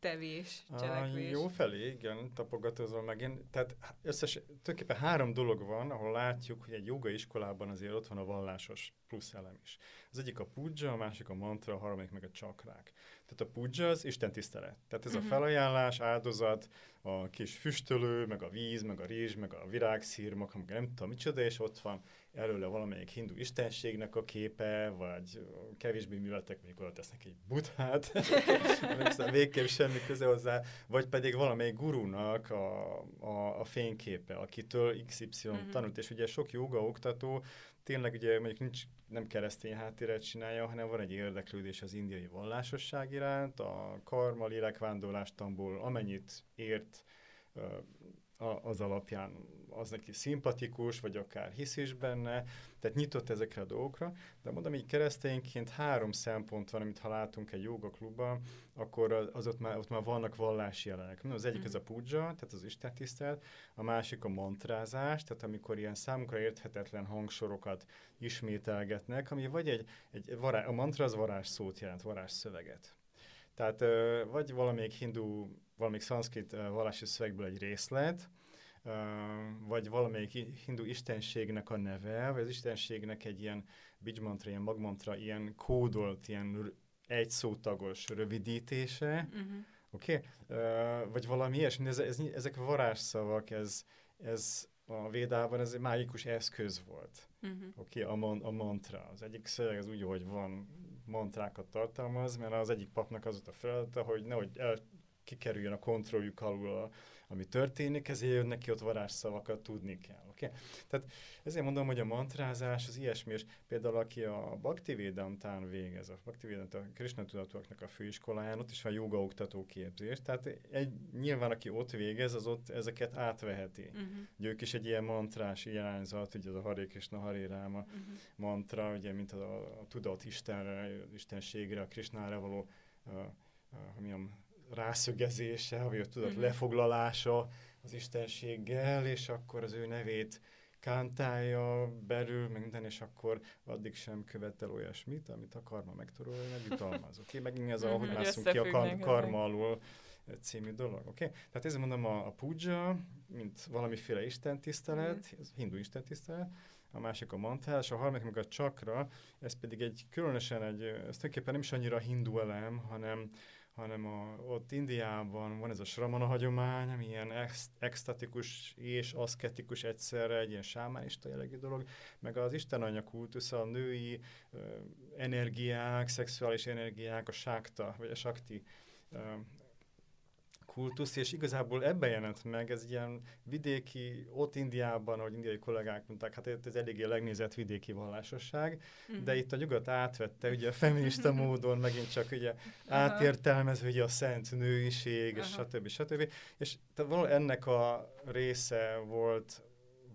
tevés, cselekvés. Jó felé, igen, tapogatózol meg. Én, tehát összes, tulajdonképpen három dolog van, ahol látjuk, hogy egy joga iskolában azért ott van a vallásos plusz elem is. Az egyik a pudzsa, a másik a mantra, a harmadik meg a csakrák. Tehát a pudzsa az Isten tisztelet. Tehát ez uh-huh. a Mhm. felajánlás, áldozat, a kis füstölő, meg a víz, meg a rizs, meg a virágszír, meg nem tudom micsoda, és ott van előle valamelyik hindu istenségnek a képe, vagy kevésbé műveltek, még oda tesznek egy buthát, aztán végképp semmi köze hozzá, vagy pedig valamelyik gurunak a, a, a fényképe, akitől XY Mhm. uh-huh. tanult, és ugye sok joga oktató tényleg ugye mondjuk nincs, nem keresztény háttéret csinálja, hanem van egy érdeklődés az indiai vallásosság iránt, a karma, lélekvándorlástamból, amennyit ért a- az alapján az neki szimpatikus, vagy akár hisz is benne, tehát nyitott ezekre a dolgokra, de mondom, így keresztényként három szempont van, amit ha látunk egy joga klubban, akkor az, ott, már, ott már vannak vallási jelenek. Az egyik ez a pudzsa, tehát az Isten tisztelet, a másik a mantrázás, tehát amikor ilyen számunkra érthetetlen hangsorokat ismételgetnek, ami vagy egy, egy vará, a mantra az varázs szót jelent, varázs szöveget. Tehát vagy valamelyik hindu, valamelyik szanszkrit vallási szövegből egy részlet, vagy valamelyik hindu istenségnek a neve, vagy az istenségnek egy ilyen bijmantra, ilyen magmantra, ilyen kódolt, ilyen egy szótagos rövidítése, Uh-huh. Oké? Okay? Vagy valami ilyesmi, ez, ez, ezek varázsszavak, ez, ez a védában ez egy mágikus eszköz volt. Uh-huh. Oké, okay? a, mon, a mantra. Az egyik szöveg az úgy, hogy van mantrákat tartalmaz, mert az egyik papnak az volt a feladata, hogy nehogy el, kikerüljön a kontrolljuk alul, a, ami történik, ezért jönnek ki ott varázsszavakat tudni kell. Okay? Tehát ezért mondom, hogy a mantrázás az ilyesmi, és például aki a Bhaktivedantán végez, a Bhaktivedanta a Krishna tudatúaknak a főiskoláján, ott is van joga oktató képzés, tehát egy, nyilván aki ott végez, az ott ezeket átveheti. Uh-huh. Ugye ők is egy ilyen mantrás irányzat, ugye az a Hare Krishna Hare Ráma Uh-huh. mantra, ugye, mint a, a tudat Istenre, istenségre, a Krishnára való uh, uh, milyen rászögezése, vagy a tudat Mhm. lefoglalása az istenséggel, és akkor az ő nevét kántálja belül, meg minden, és akkor addig sem követel olyasmit, amit a karma megtorolja, meg jutalmaz. Oké, okay? megint ez a, Mhm. hogy mászunk ki a kar- karma alól című dolog. Oké? Okay? Tehát ezért mondom, a, a puja, mint valamiféle istentisztelet, ez hindu istentisztelet, a másik a mantrás, a harmadik meg a csakra, ez pedig egy különösen egy, ez tulajdonképpen nem is annyira hindu elem, hanem, hanem a, ott Indiában van ez a sramana hagyomány, ami ilyen ex, extatikus és aszketikus egyszerre, egy ilyen sámánista jellegű dolog, meg az istenanya kultusza, a női ö, energiák, szexuális energiák, a sákta, vagy a sakti kultusz, és igazából ebben jelent meg, ez ilyen vidéki, ott Indiában, ahogy indiai kollégák mondták, hát ez eléggé legnézett vidéki vallásosság, Mhm. de itt a nyugat átvette, ugye a feminista módon megint csak ugye átértelmezve ugye a szent nőiség, és stb. stb. És tehát ennek a része volt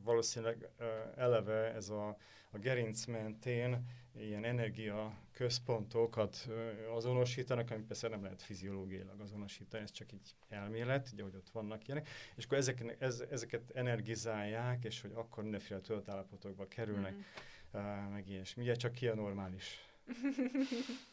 valószínűleg eleve ez a, a gerinc mentén ilyen energia központokat azonosítanak, amit persze nem lehet fiziológiailag azonosítani, ez csak így elmélet, ugye, hogy ott vannak ilyenek, és akkor ezek, ez, ezeket energizálják, és hogy akkor mindenféle tudatállapotokba kerülnek, Mhm. uh, meg ilyesmi. Ugye csak ki a normális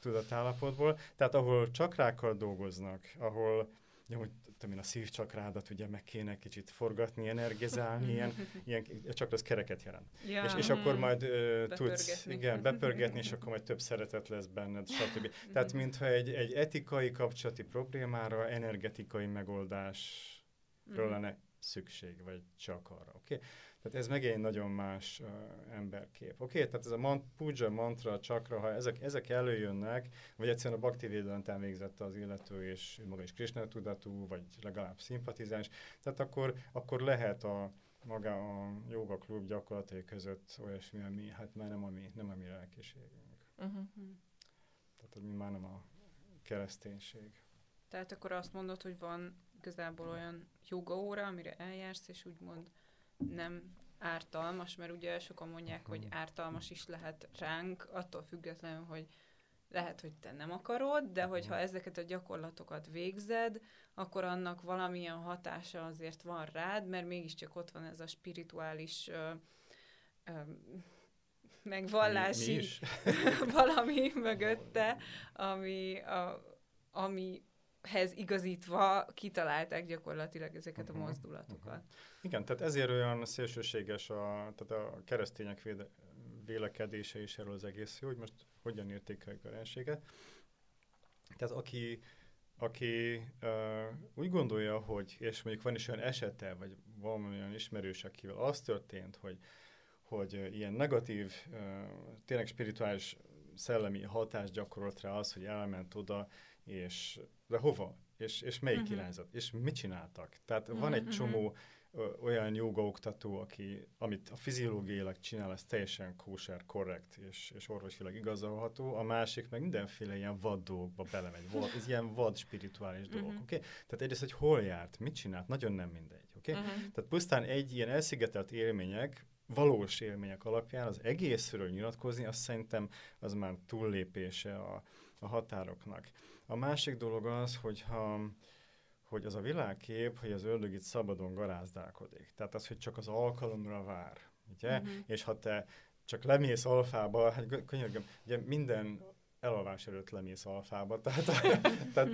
tudatállapotból. Tehát ahol csakrákkal dolgoznak, ahol ugye, hogy tudom én, a szívcsakrádat ugye meg kéne kicsit forgatni, energizálni, ilyen, ilyen csak az kereket jelent. Ja. És, és akkor majd ö, tudsz igen, bepörgetni, és akkor majd több szeretet lesz benned, stb. Tehát Mhm. mintha egy, egy etikai kapcsolati problémára energetikai megoldásról Mhm. lenne szükség, vagy csak arra, oké? Okay? Tehát ez meg egy nagyon más uh, emberkép. Oké, okay? tehát ez a man- puja, mantra, csakra, ha ezek, ezek előjönnek, vagy egyszerűen a Bhakti Vedantán végzett az illető, és maga is Krishna tudatú, vagy legalább szimpatizáns, tehát akkor, akkor lehet a maga a joga klub gyakorlatai között olyasmi, ami hát már nem a mi, nem a mi lelkiségünk. Uh-huh. Tehát, hogy már nem a kereszténység. Tehát akkor azt mondod, hogy van igazából olyan joga óra, amire eljársz, és úgymond nem ártalmas, mert ugye sokan mondják, hogy ártalmas is lehet ránk, attól függetlenül, hogy lehet, hogy te nem akarod, de hogyha ezeket a gyakorlatokat végzed, akkor annak valamilyen hatása azért van rád, mert mégiscsak ott van ez a spirituális ö, ö, meg vallási valami mögötte, ami, a, amihez igazítva kitalálták gyakorlatilag ezeket a Mhm, mozdulatokat. Igen, tehát ezért olyan szélsőséges a, tehát a keresztények véde, vélekedése is erről az egész hogy most hogyan értékeljük a jelenséget. Tehát aki, aki uh, úgy gondolja, hogy, és mondjuk van is olyan esete, vagy valamilyen ismerős, akivel az történt, hogy, hogy uh, ilyen negatív, uh, tényleg spirituális szellemi hatást gyakorolt rá az, hogy elment oda, és de hova? És, és melyik uh-huh. irányzat? És mit csináltak? Tehát uh-huh. van egy csomó olyan jogaoktató, aki, amit a fiziológiailag csinál, ez teljesen kóser, korrekt és, és orvosilag igazolható, a másik meg mindenféle ilyen vad dolgokba belemegy. Vad, ez ilyen vad spirituális dolog, uh-huh. oké? Okay? Tehát egyrészt, hogy hol járt, mit csinált, nagyon nem mindegy, oké? Okay? Uh-huh. Tehát pusztán egy ilyen elszigetelt élmények, valós élmények alapján az egészről nyilatkozni, azt szerintem az már túllépése a, a határoknak. A másik dolog az, hogyha hogy az a világkép, hogy az ördög itt szabadon garázdálkodik. Tehát az, hogy csak az alkalomra vár. Ugye? Uh-huh. És ha te csak lemész alfába, hát könyörgöm, ugye minden elalvás előtt lemész alfába, tehát, tehát,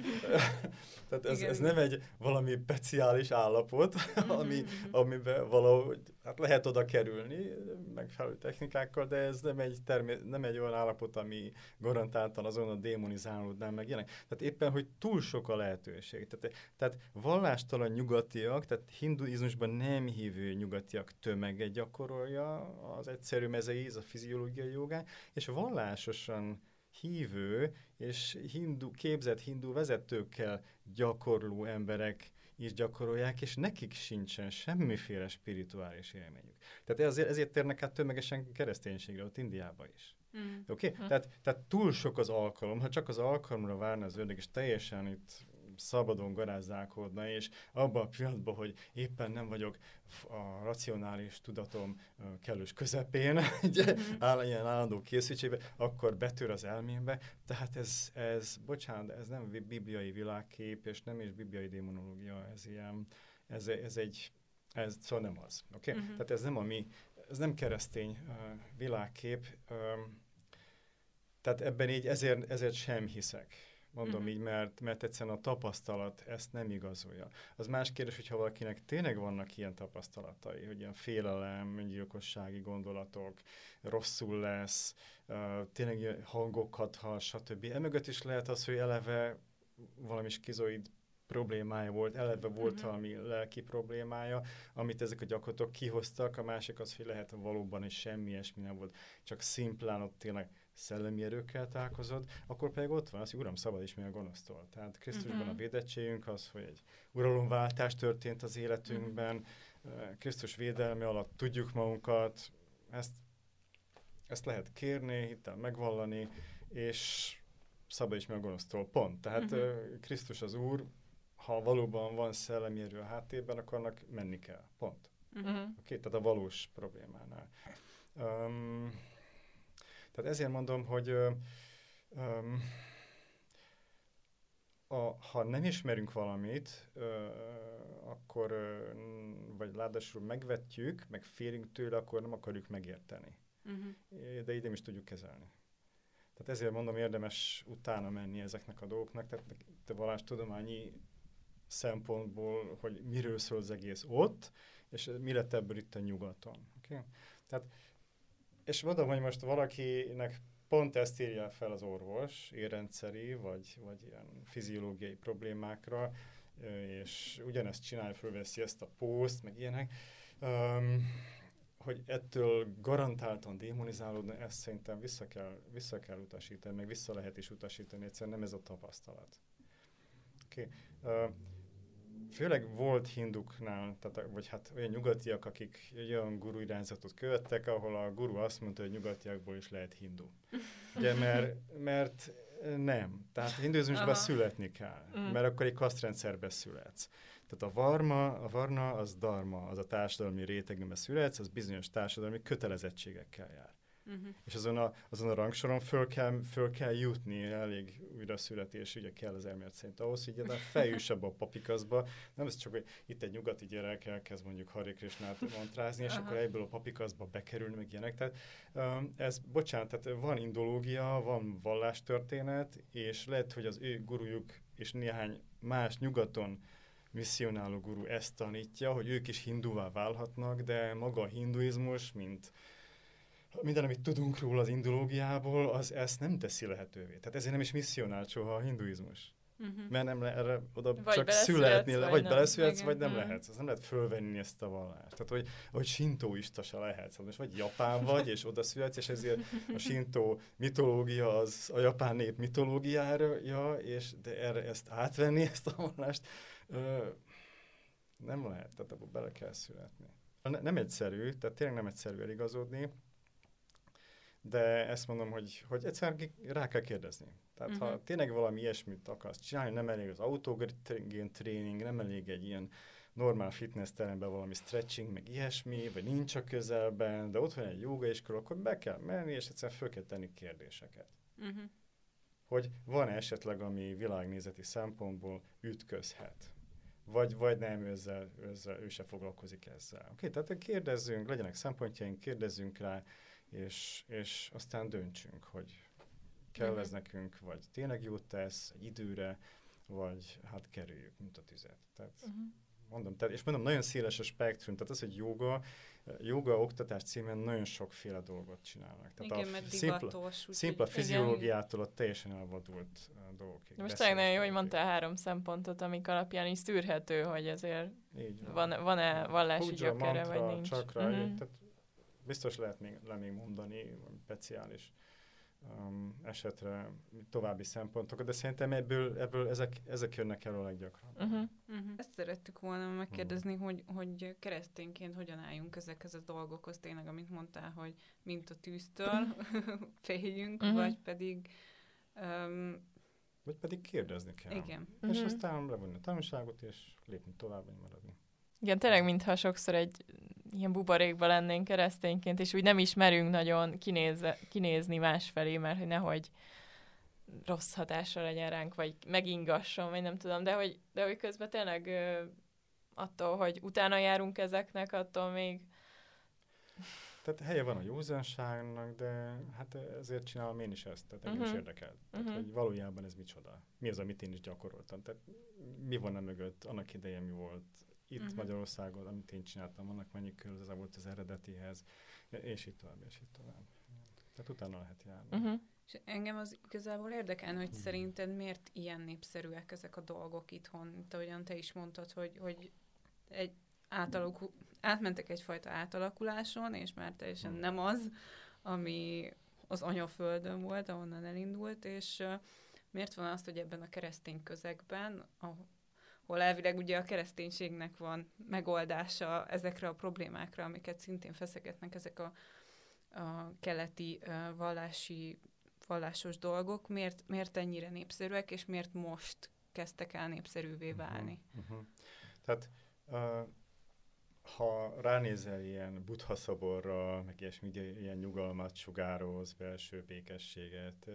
tehát ez, ez nem egy valami speciális állapot, mm-hmm. ami, amiben valahogy hát lehet oda kerülni megfelelő technikákkal, de ez nem egy, termé- nem egy olyan állapot, ami garantáltan azon a démonizálódnál meg ilyenek. Tehát éppen, hogy túl sok a lehetőség. Tehát, tehát vallástalan nyugatiak, tehát hinduizmusban nem hívő nyugatiak tömege gyakorolja az egyszerű mezeiz, a fiziológiai jogán, és vallásosan hívő és hindu, képzett hindu vezetőkkel gyakorló emberek is gyakorolják, és nekik sincsen semmiféle spirituális élményük. Tehát ezért, ezért térnek át tömegesen kereszténységre ott Indiába is. Mm. Oké? Okay? Mm. Tehát, tehát túl sok az alkalom, ha csak az alkalomra várna az ördög, és teljesen itt szabadon garázdálkodna, és abban a pillanatban, hogy éppen nem vagyok a racionális tudatom kellős közepén, ugye, mm-hmm. áll, ilyen állandó készültségbe, akkor betör az elmémbe. Tehát ez, ez, bocsánat, ez nem bibliai világkép, és nem is bibliai démonológia, ez ilyen, ez, ez egy, ez szóval nem az. Okay? Mm-hmm. Tehát ez nem a mi, ez nem keresztény uh, világkép, um, tehát ebben így ezért, ezért sem hiszek mondom uh-huh. így, mert, mert egyszerűen a tapasztalat ezt nem igazolja. Az más kérdés, hogyha valakinek tényleg vannak ilyen tapasztalatai, hogy ilyen félelem, öngyilkossági gondolatok, rosszul lesz, uh, tényleg hangokat hall, stb. Emögött is lehet az, hogy eleve valami skizoid problémája volt, eleve volt uh-huh. valami lelki problémája, amit ezek a gyakorlatok kihoztak, a másik az, hogy lehet valóban is semmi ilyesmi nem volt, csak szimplán ott tényleg szellemi erőkkel találkozod, akkor pedig ott van az, hogy Uram, szabad is mi a gonosztól. Tehát Krisztusban uh-huh. a védettségünk az, hogy egy uralomváltás történt az életünkben, uh-huh. Krisztus védelme alatt tudjuk magunkat, ezt, ezt lehet kérni, hittel megvallani, és szabad is mi a gonosztól. Pont. Tehát uh-huh. Krisztus az Úr, ha valóban van szellemi erő a háttérben, akkor annak menni kell. Pont. Uh-huh. Oké? Okay? Tehát a valós problémánál. Um, tehát ezért mondom, hogy um, a, ha nem ismerünk valamit, ö, akkor, ö, vagy ráadásul megvetjük, meg félünk tőle, akkor nem akarjuk megérteni. Uh-huh. De így nem is tudjuk kezelni. Tehát ezért mondom, érdemes utána menni ezeknek a dolgoknak, tehát a tudományi szempontból, hogy miről szól az egész ott, és mi lett ebből itt a nyugaton. Okay? Tehát és mondom, hogy most valakinek pont ezt írja fel az orvos, érrendszeri, vagy, vagy ilyen fiziológiai problémákra, és ugyanezt csinálja, fölveszi ezt a pószt, meg ilyenek, um, hogy ettől garantáltan démonizálódni, ezt szerintem vissza kell, vissza kell utasítani, meg vissza lehet is utasítani, egyszerűen nem ez a tapasztalat. Okay. Uh, főleg volt hinduknál, tehát, vagy hát olyan nyugatiak, akik olyan guru irányzatot követtek, ahol a guru azt mondta, hogy nyugatiakból is lehet hindu. Ugye, mert, mert nem. Tehát hinduizmusban születni kell, mm. mert akkor egy kasztrendszerbe születsz. Tehát a varma, a varna az dharma, az a társadalmi rétegben születsz, az bizonyos társadalmi kötelezettségekkel jár. Uh-huh. És azon a, azon a rangsoron föl kell, föl kell jutni, elég újra születés, ugye kell az elmélet szerint ahhoz, hogy a fejűsebb a papikaszba. Nem ez csak, hogy itt egy nyugati gyerek elkezd mondjuk Hari Krishnát montrázni, és uh-huh. akkor egyből a papikaszba bekerülni, meg ilyenek. Tehát ez, bocsánat, tehát van indológia, van vallástörténet, és lehet, hogy az ő gurujuk és néhány más nyugaton misszionáló guru ezt tanítja, hogy ők is hinduvá válhatnak, de maga a hinduizmus, mint minden, amit tudunk róla az indológiából, az ezt nem teszi lehetővé. Tehát ezért nem is misszionál soha a hinduizmus. Uh-huh. Mert nem le, erre oda Vagy csak születni, vagy vagy, beleszületsz, Igen. vagy nem Mhm. lehetsz. Az nem lehet fölvenni ezt a vallást. Tehát, hogy, hogy sintóista se lehetsz. Most vagy japán vagy, és oda születsz, és ezért a sintó mitológia az a japán nép mitológiája, és de erre ezt átvenni, ezt a vallást, ö, nem lehet, tehát abba bele kell születni. Ne, nem egyszerű, tehát tényleg nem egyszerű eligazodni, de ezt mondom, hogy, hogy egyszer rá kell kérdezni. Tehát uh-huh. ha Mhm. tényleg valami ilyesmit akarsz csinálni, nem elég az autogén tréning, nem elég egy ilyen normál fitness teremben valami stretching, meg ilyesmi, vagy nincs a közelben, de ott van egy joga iskola, akkor be kell menni, és egyszerűen föl kell tenni kérdéseket. Uh-huh. Hogy van-e esetleg, ami világnézeti szempontból ütközhet? Vagy, vagy nem, ő, ezzel, ő, ezzel, ő se foglalkozik ezzel. Oké, okay, tehát kérdezzünk, legyenek szempontjaink, kérdezzünk rá, és, és aztán döntsünk, hogy kell ez nekünk, vagy tényleg jót tesz egy időre, vagy hát kerüljük, mint a tüzet. Tehát Uh-huh. mondom, tehát, és mondom, nagyon széles a spektrum, tehát az, hogy joga, joga oktatás címén nagyon sokféle dolgot csinálnak. Tehát Igen, a mert szimpla, divatos. szimpla Igen. fiziológiától a teljesen elvadult uh, dolgokig. De most tényleg nagyon jó, hogy mondtál három szempontot, amik alapján is szűrhető, hogy azért Így van, van-e vallási Puja, gyökere, vagy nincs. Csakra, uh-huh. tehát biztos lehet még, le még mondani speciális um, esetre további szempontokat, de szerintem ebből, ebből ezek, ezek jönnek elő a leggyakrabban. Uh-huh. Uh-huh. Ezt szerettük volna megkérdezni, hogy, hogy keresztényként hogyan álljunk ezekhez a dolgokhoz, tényleg, amit mondtál, hogy mint a tűztől féljünk, Mhm. vagy pedig um, Vagy pedig kérdezni kell. igen. És Mhm. aztán levonni a tanulságot, és lépni tovább, vagy maradni. Igen, tényleg, mintha sokszor egy ilyen buborékba lennénk keresztényként, és úgy nem ismerünk nagyon kinézze, kinézni másfelé, mert hogy nehogy rossz hatása legyen ránk, vagy megingasson, vagy nem tudom, de hogy, de hogy közben tényleg ö, attól, hogy utána járunk ezeknek, attól még Tehát helye van a józanságnak, de hát ezért csinálom én is ezt, tehát engem is Mhm. érdekel. Tehát, Mhm. hogy valójában ez micsoda. Mi az, amit én is gyakoroltam. Tehát mi van a mögött, annak idején mi volt itt Mhm. Magyarországon, amit én csináltam, annak mennyi köze volt az eredetihez, és így tovább, és így tovább. Tehát utána lehet járni. uh-huh. És engem az igazából érdekel, hogy Mhm. szerinted miért ilyen népszerűek ezek a dolgok itthon, mint ahogyan te is mondtad, hogy, hogy egy átalakul, átmentek egyfajta átalakuláson, és már teljesen Mhm. nem az, ami az anyaföldön volt, ahonnan elindult, és miért van az, hogy ebben a keresztény közegben, ahol elvileg ugye a kereszténységnek van megoldása ezekre a problémákra, amiket szintén feszegetnek ezek a, a keleti ö, vallási vallásos dolgok, miért, miért ennyire népszerűek, és miért most kezdtek el népszerűvé válni. Uh-huh. Uh-huh. Tehát uh, ha ránézel ilyen buddha szoborra, meg ilyesmi, ilyen nyugalmat sugároz, belső békességet, uh,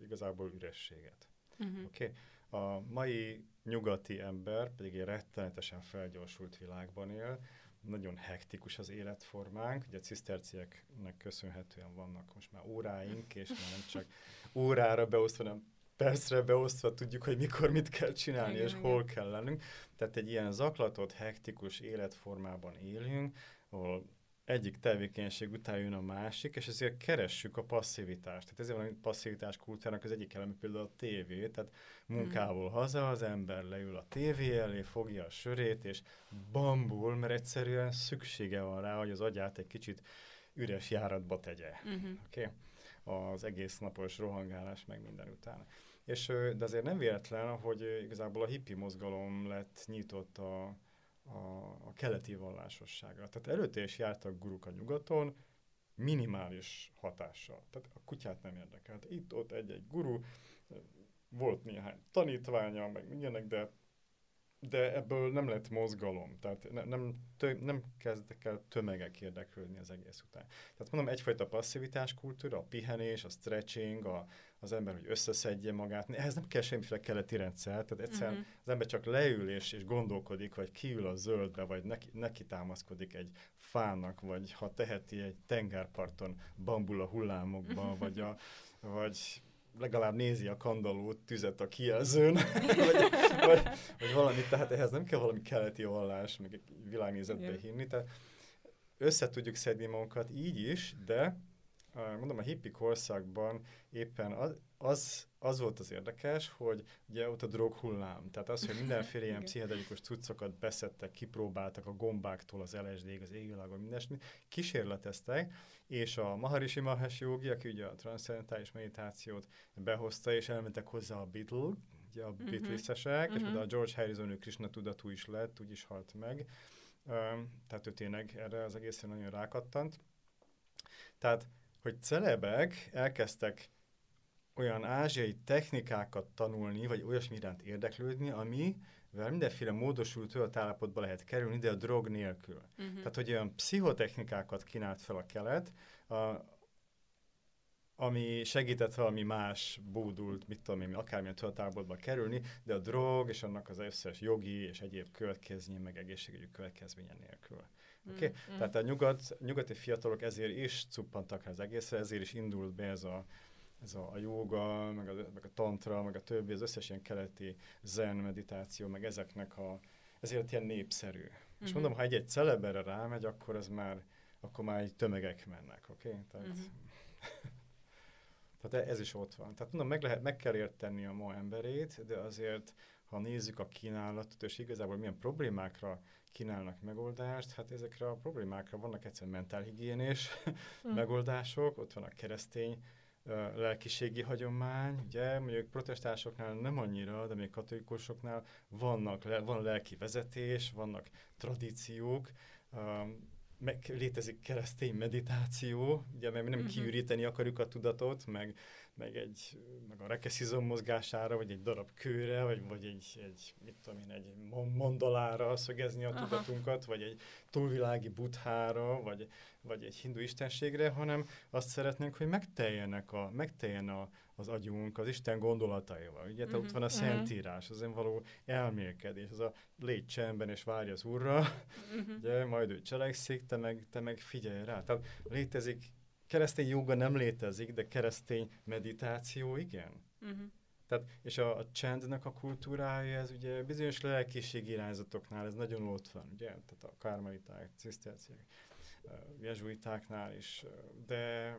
igazából ürességet. Uh-huh. Oké? Okay? A mai nyugati ember pedig egy rettenetesen felgyorsult világban él, nagyon hektikus az életformánk, ugye a cisztercieknek köszönhetően vannak most már óráink, és már nem csak órára beosztva, hanem percre beosztva tudjuk, hogy mikor mit kell csinálni, Igen, és igen. hol kell lennünk. Tehát egy ilyen zaklatott, hektikus életformában élünk, ahol egyik tevékenység után jön a másik, és ezért keressük a passzivitást. Tehát ezért van a passzivitás kultúrának az egyik eleme például a tévé, tehát munkából haza az ember leül a tévé elé, fogja a sörét, és bambul, mert egyszerűen szüksége van rá, hogy az agyát egy kicsit üres járatba tegye. Uh-huh. Oké? Okay? Az egész napos rohangálás meg minden után. És, de azért nem véletlen, hogy igazából a hippi mozgalom lett nyitott a, a, a keleti vallásosságra. Tehát előtte is jártak guruk a nyugaton, minimális hatással. Tehát a kutyát nem érdekelt. Itt-ott egy-egy guru, volt néhány tanítványa, meg mindenek, de de ebből nem lett mozgalom, tehát ne, nem, tö, nem kezdtek el tömegek érdeklődni az egész után. Tehát mondom, egyfajta passzivitás kultúra, a pihenés, a stretching, a, az ember, hogy összeszedje magát, ehhez nem kell semmiféle keleti rendszer, tehát egyszerűen uh-huh. az ember csak leül és, és gondolkodik, vagy kiül a zöldbe, vagy neki, neki támaszkodik egy fának, vagy ha teheti egy tengerparton bambul a hullámokba, vagy, a, vagy legalább nézi a kandallót tüzet a kijelzőn, vagy, vagy, vagy valami, tehát ehhez nem kell valami keleti vallás, meg egy világnézetbe Igen. hinni, tehát össze tudjuk szedni magunkat így is, de mondom, a hippi korszakban éppen az, az, az volt az érdekes, hogy ugye ott a drog hullám, tehát az, hogy mindenféle ilyen pszichedelikus cuccokat beszedtek, kipróbáltak a gombáktól az LSD-ig, az égvilágon, mindesmit, kísérleteztek, és a Maharishi Mahesh Yogi, aki ugye a transzcendentális meditációt behozta, és elmentek hozzá a Beatle, ugye a uh-huh. Beatlesesek, uh-huh. és mhm. a George Harrison, ő Krishna tudatú is lett, úgy is halt meg, tehát ő tényleg erre az egészen nagyon rákattant. Tehát, hogy celebek elkezdtek olyan ázsiai technikákat tanulni, vagy olyasmi iránt érdeklődni, ami mindenféle módosult állapotba lehet kerülni, de a drog nélkül. Uh-huh. Tehát, hogy olyan pszichotechnikákat kínált fel a kelet, a, ami segített valami más bódult, mit tudom én, akármilyen tudatállapotba kerülni, de a drog és annak az összes jogi és egyéb következménye, meg egészségügyi következménye nélkül. Mm, okay? mm. Tehát a nyugat, nyugati fiatalok ezért is cuppantak az egészre, ezért is indult be ez a, ez a, a jóga, meg a, meg a tantra, meg a többi, az összes ilyen keleti zen meditáció, meg ezeknek a, ezért ilyen népszerű. Mm-hmm. És mondom, ha egy-egy celeberre rámegy, akkor ez már, akkor már egy tömegek mennek, oké? Okay? Tehát, mm-hmm. tehát ez is ott van. Tehát mondom, meg, lehet, meg kell érteni a ma emberét, de azért, ha nézzük a kínálatot, és igazából milyen problémákra kínálnak megoldást, hát ezekre a problémákra vannak egyszerűen mentálhigiénés mm. megoldások, ott van a keresztény lelkiségi hagyomány, ugye, mondjuk protestásoknál nem annyira, de még katolikusoknál vannak, van lelki vezetés, vannak tradíciók, meg létezik keresztény meditáció, ugye, mert mi nem uh-huh. kiüríteni akarjuk a tudatot, meg meg, egy, meg a rekeszizom mozgására, vagy egy darab kőre, vagy, vagy egy, egy, mit tudom én, egy mondalára szögezni a Aha. tudatunkat, vagy egy túlvilági buthára, vagy, vagy egy hindu istenségre, hanem azt szeretnénk, hogy megteljenek a, megteljen a, az agyunk az Isten gondolataival. Ugye, uh-huh. ott van a mhm. Szentírás, az való elmélkedés, az a légy csendben és várj az Úrra, uh-huh. ugye, majd ő cselekszik, te meg, te meg figyelj rá. Tehát létezik keresztény joga nem létezik, de keresztény meditáció igen. Uh-huh. Tehát, és a, a csendnek a kultúrája, ez ugye bizonyos lelkiség irányzatoknál ez nagyon ott van, ugye? Tehát a karmeliták, ciszterciák, jezsuitáknál is, de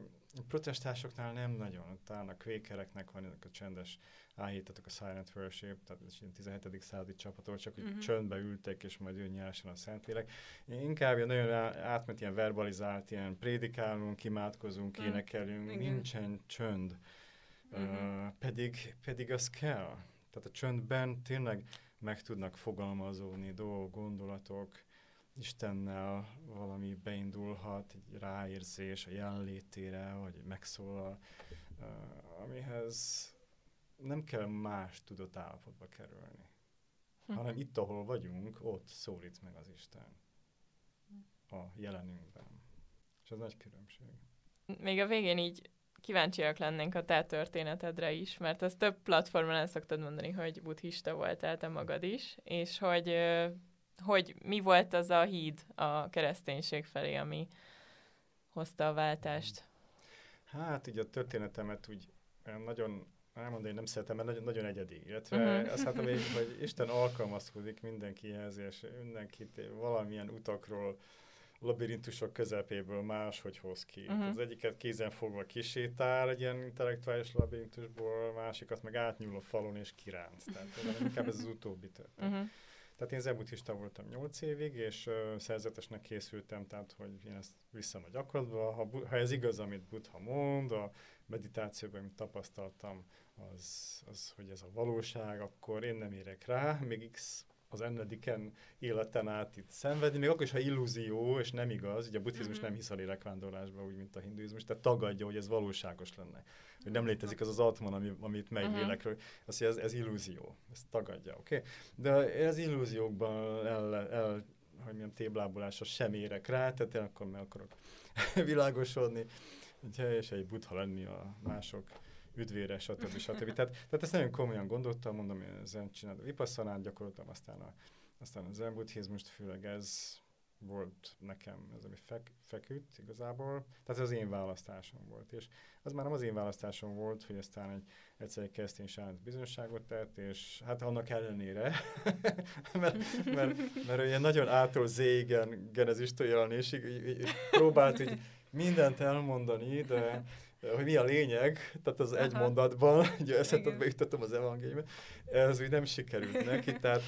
protestásoknál nem nagyon. Talán a kvékereknek van ennek a csendes áhítatok a Silent Worship, tehát ez ilyen 17. századi csapatok, csak hogy uh-huh. csöndbe ültek, és majd jön nyersen a Szentlélek. Inkább ilyen nagyon átment ilyen verbalizált, ilyen prédikálunk, imádkozunk, uh-huh. énekelünk, Igen. nincsen csönd. Uh-huh. Uh, pedig, pedig az kell. Tehát a csöndben tényleg meg tudnak fogalmazódni dolgok, gondolatok, Istennel valami beindulhat, egy ráérzés a jelenlétére, vagy megszólal, uh, amihez nem kell más tudatállapotba kerülni, hm. hanem itt, ahol vagyunk, ott szólít meg az Isten a jelenünkben. És ez nagy különbség. Még a végén így kíváncsiak lennénk a te történetedre is, mert ez több platformon el szoktad mondani, hogy buddhista voltál te magad is, és hogy, hogy mi volt az a híd a kereszténység felé, ami hozta a váltást? Hát így a történetemet úgy nagyon elmondani nem szeretem, mert nagyon, nagyon egyedi. Illetve uh-huh. azt látom, hogy, hogy Isten alkalmazkodik mindenkihez, és mindenkit valamilyen utakról, labirintusok közepéből máshogy hoz ki. Uh-huh. Az egyiket kézen fogva kisétál egy ilyen intellektuális labirintusból, a másikat meg átnyúl a falon és kiránt. Tehát inkább ez az utóbbi történet. Uh-huh. Tehát én zenbuddhista voltam 8 évig, és uh, szerzetesnek készültem, tehát hogy én ezt visszam a gyakorlatba. Ha, ha ez igaz, amit Buddha mond, a meditációban, amit tapasztaltam, az, az, hogy ez a valóság, akkor én nem érek rá, még X az ennediken életen át itt szenvedni, még akkor is, ha illúzió, és nem igaz, ugye a buddhizmus mm-hmm. nem hisz a lélekvándorlásba, úgy, mint a hinduizmus, tehát tagadja, hogy ez valóságos lenne. Hogy nem létezik az az atman, ami, amit megy mm-hmm. lélekről. Azt mondja, ez, ez illúzió, ezt tagadja, oké? Okay? De az illúziókban el, el hogy milyen téblábolásra sem érek rá, tehát én akkor meg akarok világosodni, és egy buddha lenni a mások üdvére, stb. stb. tehát, tehát ezt nagyon komolyan gondoltam, mondom, én zen csináltam, vipasszanát gyakoroltam, aztán a, aztán a zen buddhizmust, főleg ez volt nekem, ez ami fek, feküdt igazából, tehát ez az én választásom volt, és az már nem az én választásom volt, hogy aztán egy, egyszer egy keresztény saját bizonyosságot tett, és hát annak ellenére, mert, mert, mert olyan nagyon ától zégen genezistől jelenésig próbált így mindent elmondani, de hogy mi a lényeg, tehát az Aha. egy mondatban, ugye eszetet beütöttem az evangéliumot, ez úgy nem sikerült neki, tehát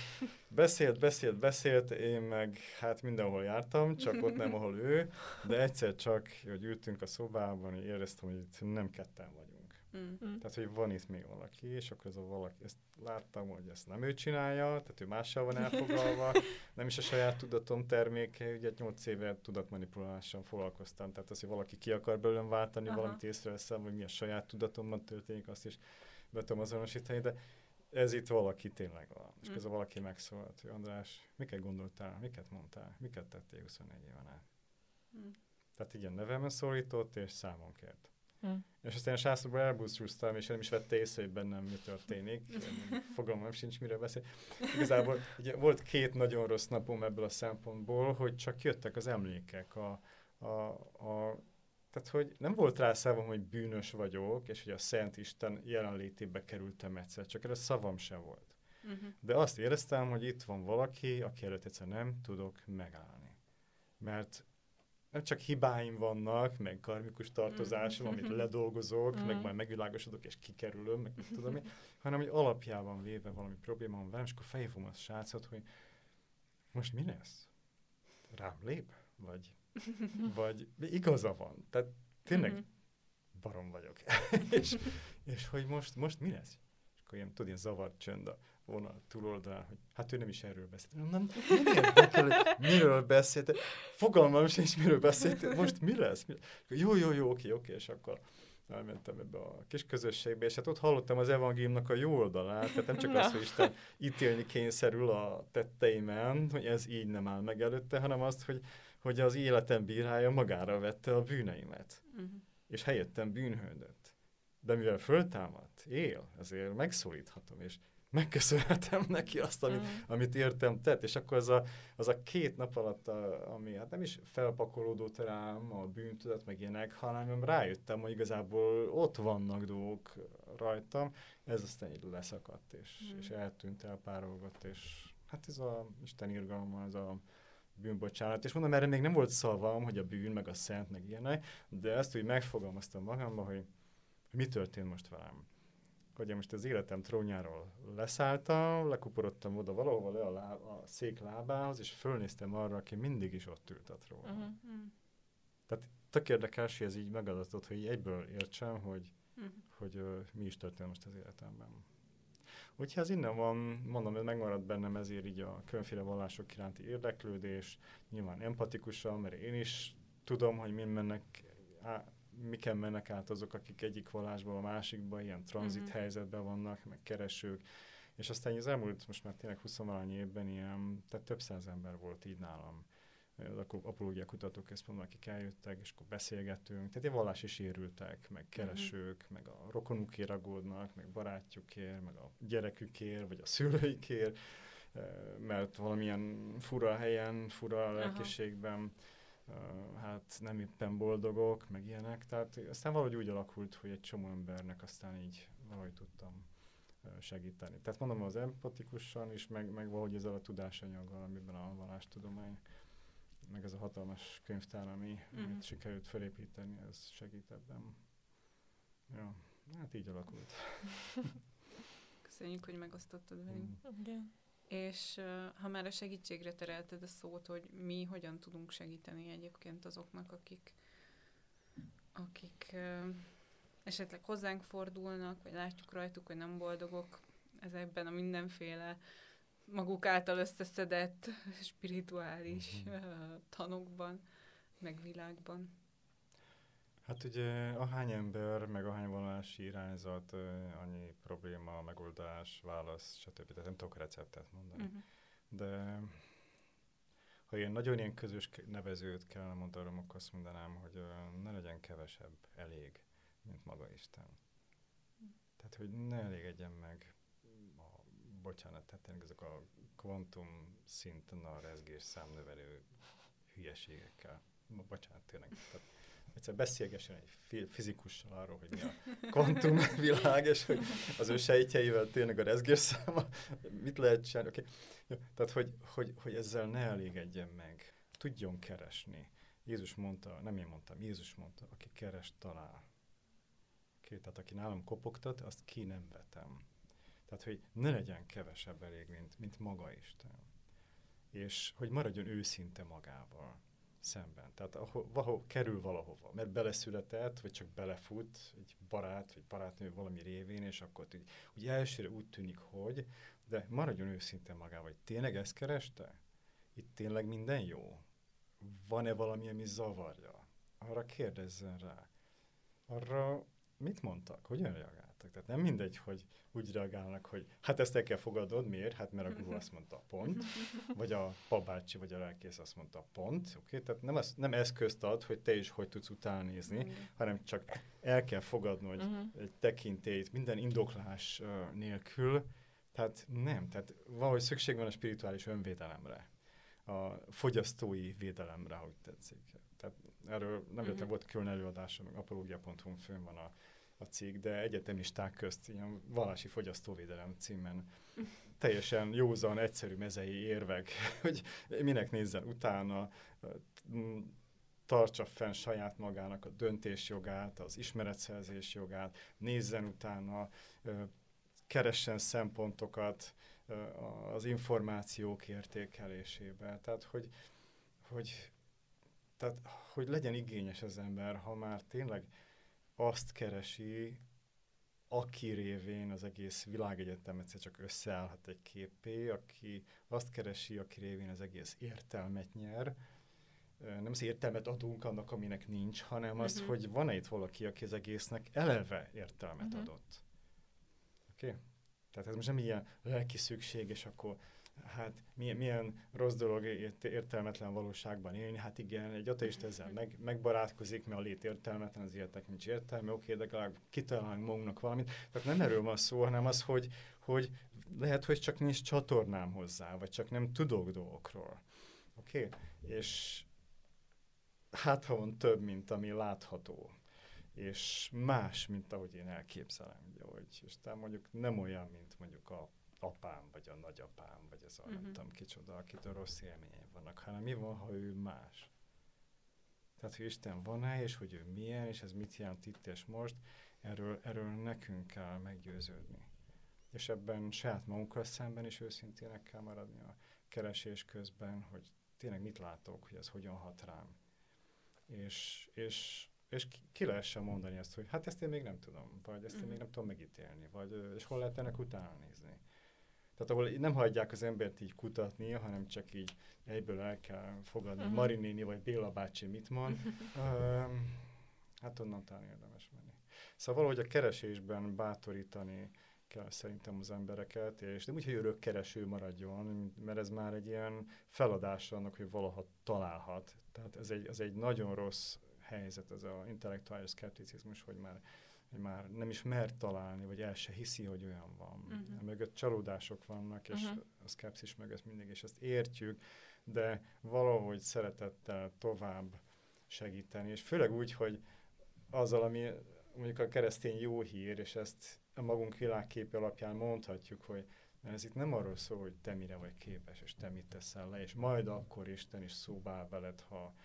beszélt, beszélt, beszélt, én meg hát mindenhol jártam, csak ott nem, ahol ő, de egyszer csak, hogy ültünk a szobában, éreztem, hogy itt nem ketten vagyunk. Mm. Tehát, hogy van itt még valaki, és akkor ez a valaki, ezt láttam, hogy ezt nem ő csinálja, tehát ő mással van elfoglalva, nem is a saját tudatom terméke, ugye 8 éve tudatmanipulálással foglalkoztam, tehát az, hogy valaki ki akar belőlem váltani, Aha. valamit észreveszem, hogy mi a saját tudatomban történik, azt is be tudom azonosítani, de ez itt valaki tényleg van. És mm. a valaki megszólalt, hogy András, miket gondoltál, miket mondtál, miket tettél 24 éven át. Mm. Tehát igen, nevemen szólított, és számon kért. Hm. És aztán a sászlóban elbúcsúztam, és nem is vette észre, hogy bennem mi történik. Fogalmam sincs, miről beszél. Igazából ugye, volt két nagyon rossz napom ebből a szempontból, hogy csak jöttek az emlékek. A, a, a, tehát, hogy nem volt rá szavam, hogy bűnös vagyok, és hogy a Szent Isten jelenlétébe kerültem egyszer, csak erre szavam se volt. Uh-huh. De azt éreztem, hogy itt van valaki, aki előtt egyszer nem tudok megállni. Mert nem csak hibáim vannak, meg karmikus tartozásom, mm. amit ledolgozok, mm. meg majd megvilágosodok, és kikerülöm, meg tudom én, hanem hogy alapjában véve valami probléma van velem, és akkor felhívom a srácot, hogy most mi lesz? Rám lép? Vagy, vagy igaza van? Tehát tényleg mm-hmm. barom vagyok. és, és hogy most, most mi lesz? És akkor ilyen, tudod, ilyen zavart csönd a vonal túloldalán, hogy hát ő nem is erről beszélt. Nem, nem érdekel, hogy miről beszélt. Fogalmam sincs, miről beszélt. Most mi lesz? Mi? Jó, jó, jó, oké, oké, és akkor elmentem ebbe a kis közösségbe, és hát ott hallottam az evangéliumnak a jó oldalát, tehát nem csak azt, hogy Isten ítélni kényszerül a tetteimen, hogy ez így nem áll meg előtte, hanem azt, hogy, hogy az életem bírája magára vette a bűneimet, uh-huh. és helyettem bűnhődött. De mivel föltámadt, él, ezért megszólíthatom, és megköszönhetem neki azt, amit, mm. amit értem tett, és akkor az a, az a két nap alatt, a, ami hát nem is felpakolódott rám a bűntudat, meg ilyenek, hanem rájöttem, hogy igazából ott vannak dolgok rajtam, ez aztán így leszakadt, és, mm. és eltűnt, elpárolgott, és hát ez a Isten irgalma, ez a bűnbocsánat. És mondom, erre még nem volt szavam, hogy a bűn, meg a szent, meg ilyenek, de ezt úgy megfogalmaztam magamban, hogy mi történt most velem hogy én most az életem trónjáról leszálltam, lekuporodtam oda valahova le a, láb, a szék lábához, és fölnéztem arra, aki mindig is ott ült a trónon. Uh-huh. Tehát tök érdekes, hogy ez így megadatott, hogy egyből értsem, hogy, uh-huh. hogy uh, mi is történt most az életemben. Úgyhogy ez innen van, mondom, ez megmaradt bennem ezért így a különféle vallások iránti érdeklődés, nyilván empatikusan, mert én is tudom, hogy mi mennek miken mennek át azok, akik egyik vallásból a másikba, ilyen tranzit uh-huh. helyzetben vannak, meg keresők, és aztán az elmúlt, most már tényleg 20 évben ilyen, tehát több száz ember volt így nálam az apológia kutatóközpontban, akik eljöttek, és akkor beszélgettünk, tehát ilyen vallási sérültek, meg mhm. keresők, uh-huh. meg a rokonukért aggódnak, meg barátjukért, meg a gyerekükért, vagy a szülőikért, mert valamilyen fura helyen, fura lelkiségben hát nem éppen boldogok, meg ilyenek, tehát aztán valahogy úgy alakult, hogy egy csomó embernek aztán így valahogy tudtam segíteni. Tehát mondom, az empatikusan is, meg, meg valahogy ezzel a tudásanyaggal, amiben a vallástudomány, meg ez a hatalmas könyvtár, ami, mm. amit sikerült felépíteni, ez segít ebben. Ja, hát így alakult. Köszönjük, hogy megosztottad velünk. Mm. Igen. És ha már a segítségre terelted a szót, hogy mi hogyan tudunk segíteni egyébként azoknak, akik, akik esetleg hozzánk fordulnak, vagy látjuk rajtuk, hogy nem boldogok ezekben a mindenféle maguk által összeszedett spirituális uh, tanokban, meg világban. Hát ugye ahány ember, meg ahány vonalási irányzat, annyi probléma, megoldás, válasz, stb. Tehát nem tudok receptet mondani. Uh-huh. De ha ilyen nagyon ilyen közös nevezőt kellene mondanom, akkor azt mondanám, hogy ne legyen kevesebb elég, mint maga Isten. Tehát, hogy ne elégedjen meg a, bocsánat, tehát ezek a kvantum szinten a rezgés számnövelő hülyeségekkel. Bocsánat, tényleg. Tehát, egyszer beszélgessen egy fizikussal arról, hogy mi a kvantumvilág, és hogy az ő sejtjeivel tényleg a rezgérszáma, mit lehet csinálni. Okay. Tehát, hogy, hogy, hogy ezzel ne elégedjen meg, tudjon keresni, Jézus mondta, nem én mondtam, Jézus mondta, aki keres, talál. Oké, tehát aki nálam kopogtat, azt ki nem vetem. Tehát, hogy ne legyen kevesebb elég, mint, mint maga Isten. És hogy maradjon őszinte magával szemben. Tehát ahol, ahol kerül valahova, mert beleszületett, vagy csak belefut egy barát, vagy barátnő valami révén, és akkor úgy, úgy elsőre úgy tűnik, hogy, de maradjon őszinte magával, hogy tényleg ezt kereste? Itt tényleg minden jó? Van-e valami, ami zavarja? Arra kérdezzen rá. Arra mit mondtak? Hogyan reagáltak? Tehát nem mindegy, hogy úgy reagálnak, hogy hát ezt el kell fogadod, miért? Hát mert a guru azt mondta, pont. Vagy a papácsi, vagy a lelkész azt mondta, pont. Oké, okay? tehát nem, az, nem eszközt ad, hogy te is hogy tudsz utána nézni, mm. hanem csak el kell fogadnod uh-huh. egy tekintélyt minden indoklás uh, nélkül. Tehát nem, tehát valahogy szükség van a spirituális önvédelemre, a fogyasztói védelemre, hogy tetszik. Tehát erről nem uh-huh. volt külön előadása, meg apológia.hu fönn van a a cikk, de egyetemisták közt ilyen vallási fogyasztóvédelem címen teljesen józan, egyszerű mezei érvek, hogy minek nézzen utána, tartsa fenn saját magának a döntésjogát, az ismeretszerzés jogát, nézzen utána, keressen szempontokat az információk értékelésébe. Tehát, hogy, hogy, tehát, hogy legyen igényes az ember, ha már tényleg azt keresi, aki révén az egész világegyetem egyszer csak összeállhat egy képé, aki azt keresi, aki révén az egész értelmet nyer. Nem az értelmet adunk annak, aminek nincs, hanem uh-huh. az, mhm. hogy van-e itt valaki, aki az egésznek eleve értelmet uh-huh. adott. Oké? Okay? Tehát ez most nem ilyen lelki szükség, és akkor hát milyen, milyen rossz dolog értelmetlen valóságban élni. Hát igen, egy ateist ezzel meg, megbarátkozik, mert a lét értelmetlen, az életek nincs értelme, oké, de legalább kitalálunk magunknak valamit. Tehát nem erről van szó, hanem az, hogy, hogy lehet, hogy csak nincs csatornám hozzá, vagy csak nem tudok dolgokról. Oké? És hát ha van több, mint ami látható, és más, mint ahogy én elképzelem, ugye, hogy, és tehát mondjuk nem olyan, mint mondjuk a apám, vagy a nagyapám, vagy ez a uh-huh. nem mhm. tudom kicsoda, akitől rossz élményei vannak, hanem mi van, ha ő más? Tehát, hogy Isten van-e, és hogy ő milyen, és ez mit jelent itt és most, erről, erről nekünk kell meggyőződni. És ebben saját magunkkal szemben is őszintének kell maradni a keresés közben, hogy tényleg mit látok, hogy ez hogyan hat rám. És, és, és ki lehessen mondani ezt, hogy hát ezt én még nem tudom, vagy ezt én még mhm. nem tudom megítélni, vagy és hol lehet ennek utána nézni. Tehát ahol nem hagyják az embert így kutatni, hanem csak így egyből el kell fogadni, uh-huh. Marinéni vagy Béla bácsi mit mond, um, hát onnan talán érdemes menni. Szóval valahogy a keresésben bátorítani kell szerintem az embereket, és nem úgy, hogy örök kereső maradjon, mert ez már egy ilyen feladás annak, hogy valaha találhat. Tehát ez egy, ez egy nagyon rossz helyzet, ez az intellektuális szkepticizmus, hogy már hogy már nem is mert találni, vagy el se hiszi, hogy olyan van. Uh-huh. Mögött csalódások vannak, és uh-huh. a szkepszis mögött mindig, és ezt értjük, de valahogy szeretettel tovább segíteni, és főleg úgy, hogy azzal, ami mondjuk a keresztény jó hír, és ezt a magunk világképe alapján mondhatjuk, hogy mert ez itt nem arról szól, hogy te mire vagy képes, és te mit teszel le, és majd akkor Isten is szóvá veled, ha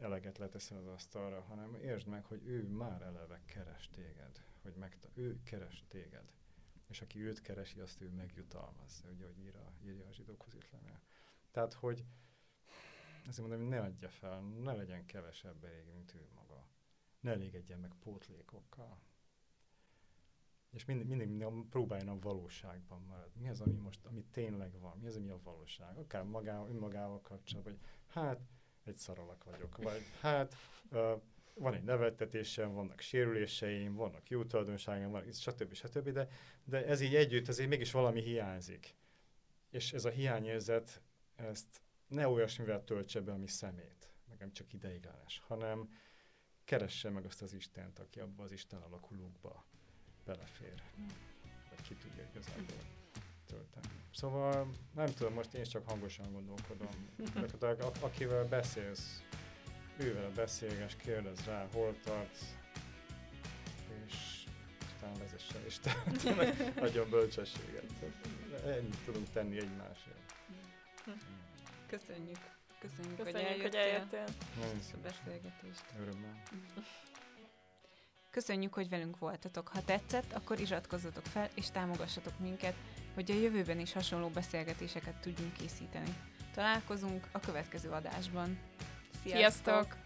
eleget leteszel az asztalra, hanem értsd meg, hogy ő már eleve keres téged, hogy megta, ő keres téged. És aki őt keresi, azt ő megjutalmaz, ugye, hogy ír a, írja a zsidókhoz lemél. Tehát, hogy azért mondom, hogy ne adja fel, ne legyen kevesebb elég, mint ő maga. Ne elégedjen meg pótlékokkal. És mindig, mindig, mindig próbáljon a valóságban maradni. Mi az, ami most, ami tényleg van? Mi az, ami a valóság? Akár magával, önmagával kapcsolatban, hogy hát egy szaralak vagyok. Vagy hát van egy neveltetésem, vannak sérüléseim, vannak jó tulajdonságaim, van, stb. stb. De, de ez így együtt azért mégis valami hiányzik. És ez a hiányérzet, ezt ne olyasmivel töltse be, ami szemét, meg nem csak ideiglenes, hanem keresse meg azt az Istent, aki abba az Isten alakulókba belefér. Vagy ki tudja igazából tölteni. Szóval nem tudom, most én csak hangosan gondolkodom. Tehát, akivel beszélsz, ővel beszélges, kérdez rá, hol tartsz, és aztán vezesse Isten, nagyon bölcsességet. Ennyit tudunk tenni egymásért. Köszönjük. Köszönjük, Köszönjük, hogy hogy eljöttél. eljöttél. Nagyon A szépen beszélgetést. örömmel. Köszönjük, hogy velünk voltatok. Ha tetszett, akkor iratkozzatok fel és támogassatok minket, hogy a jövőben is hasonló beszélgetéseket tudjunk készíteni. Találkozunk a következő adásban. Sziasztok!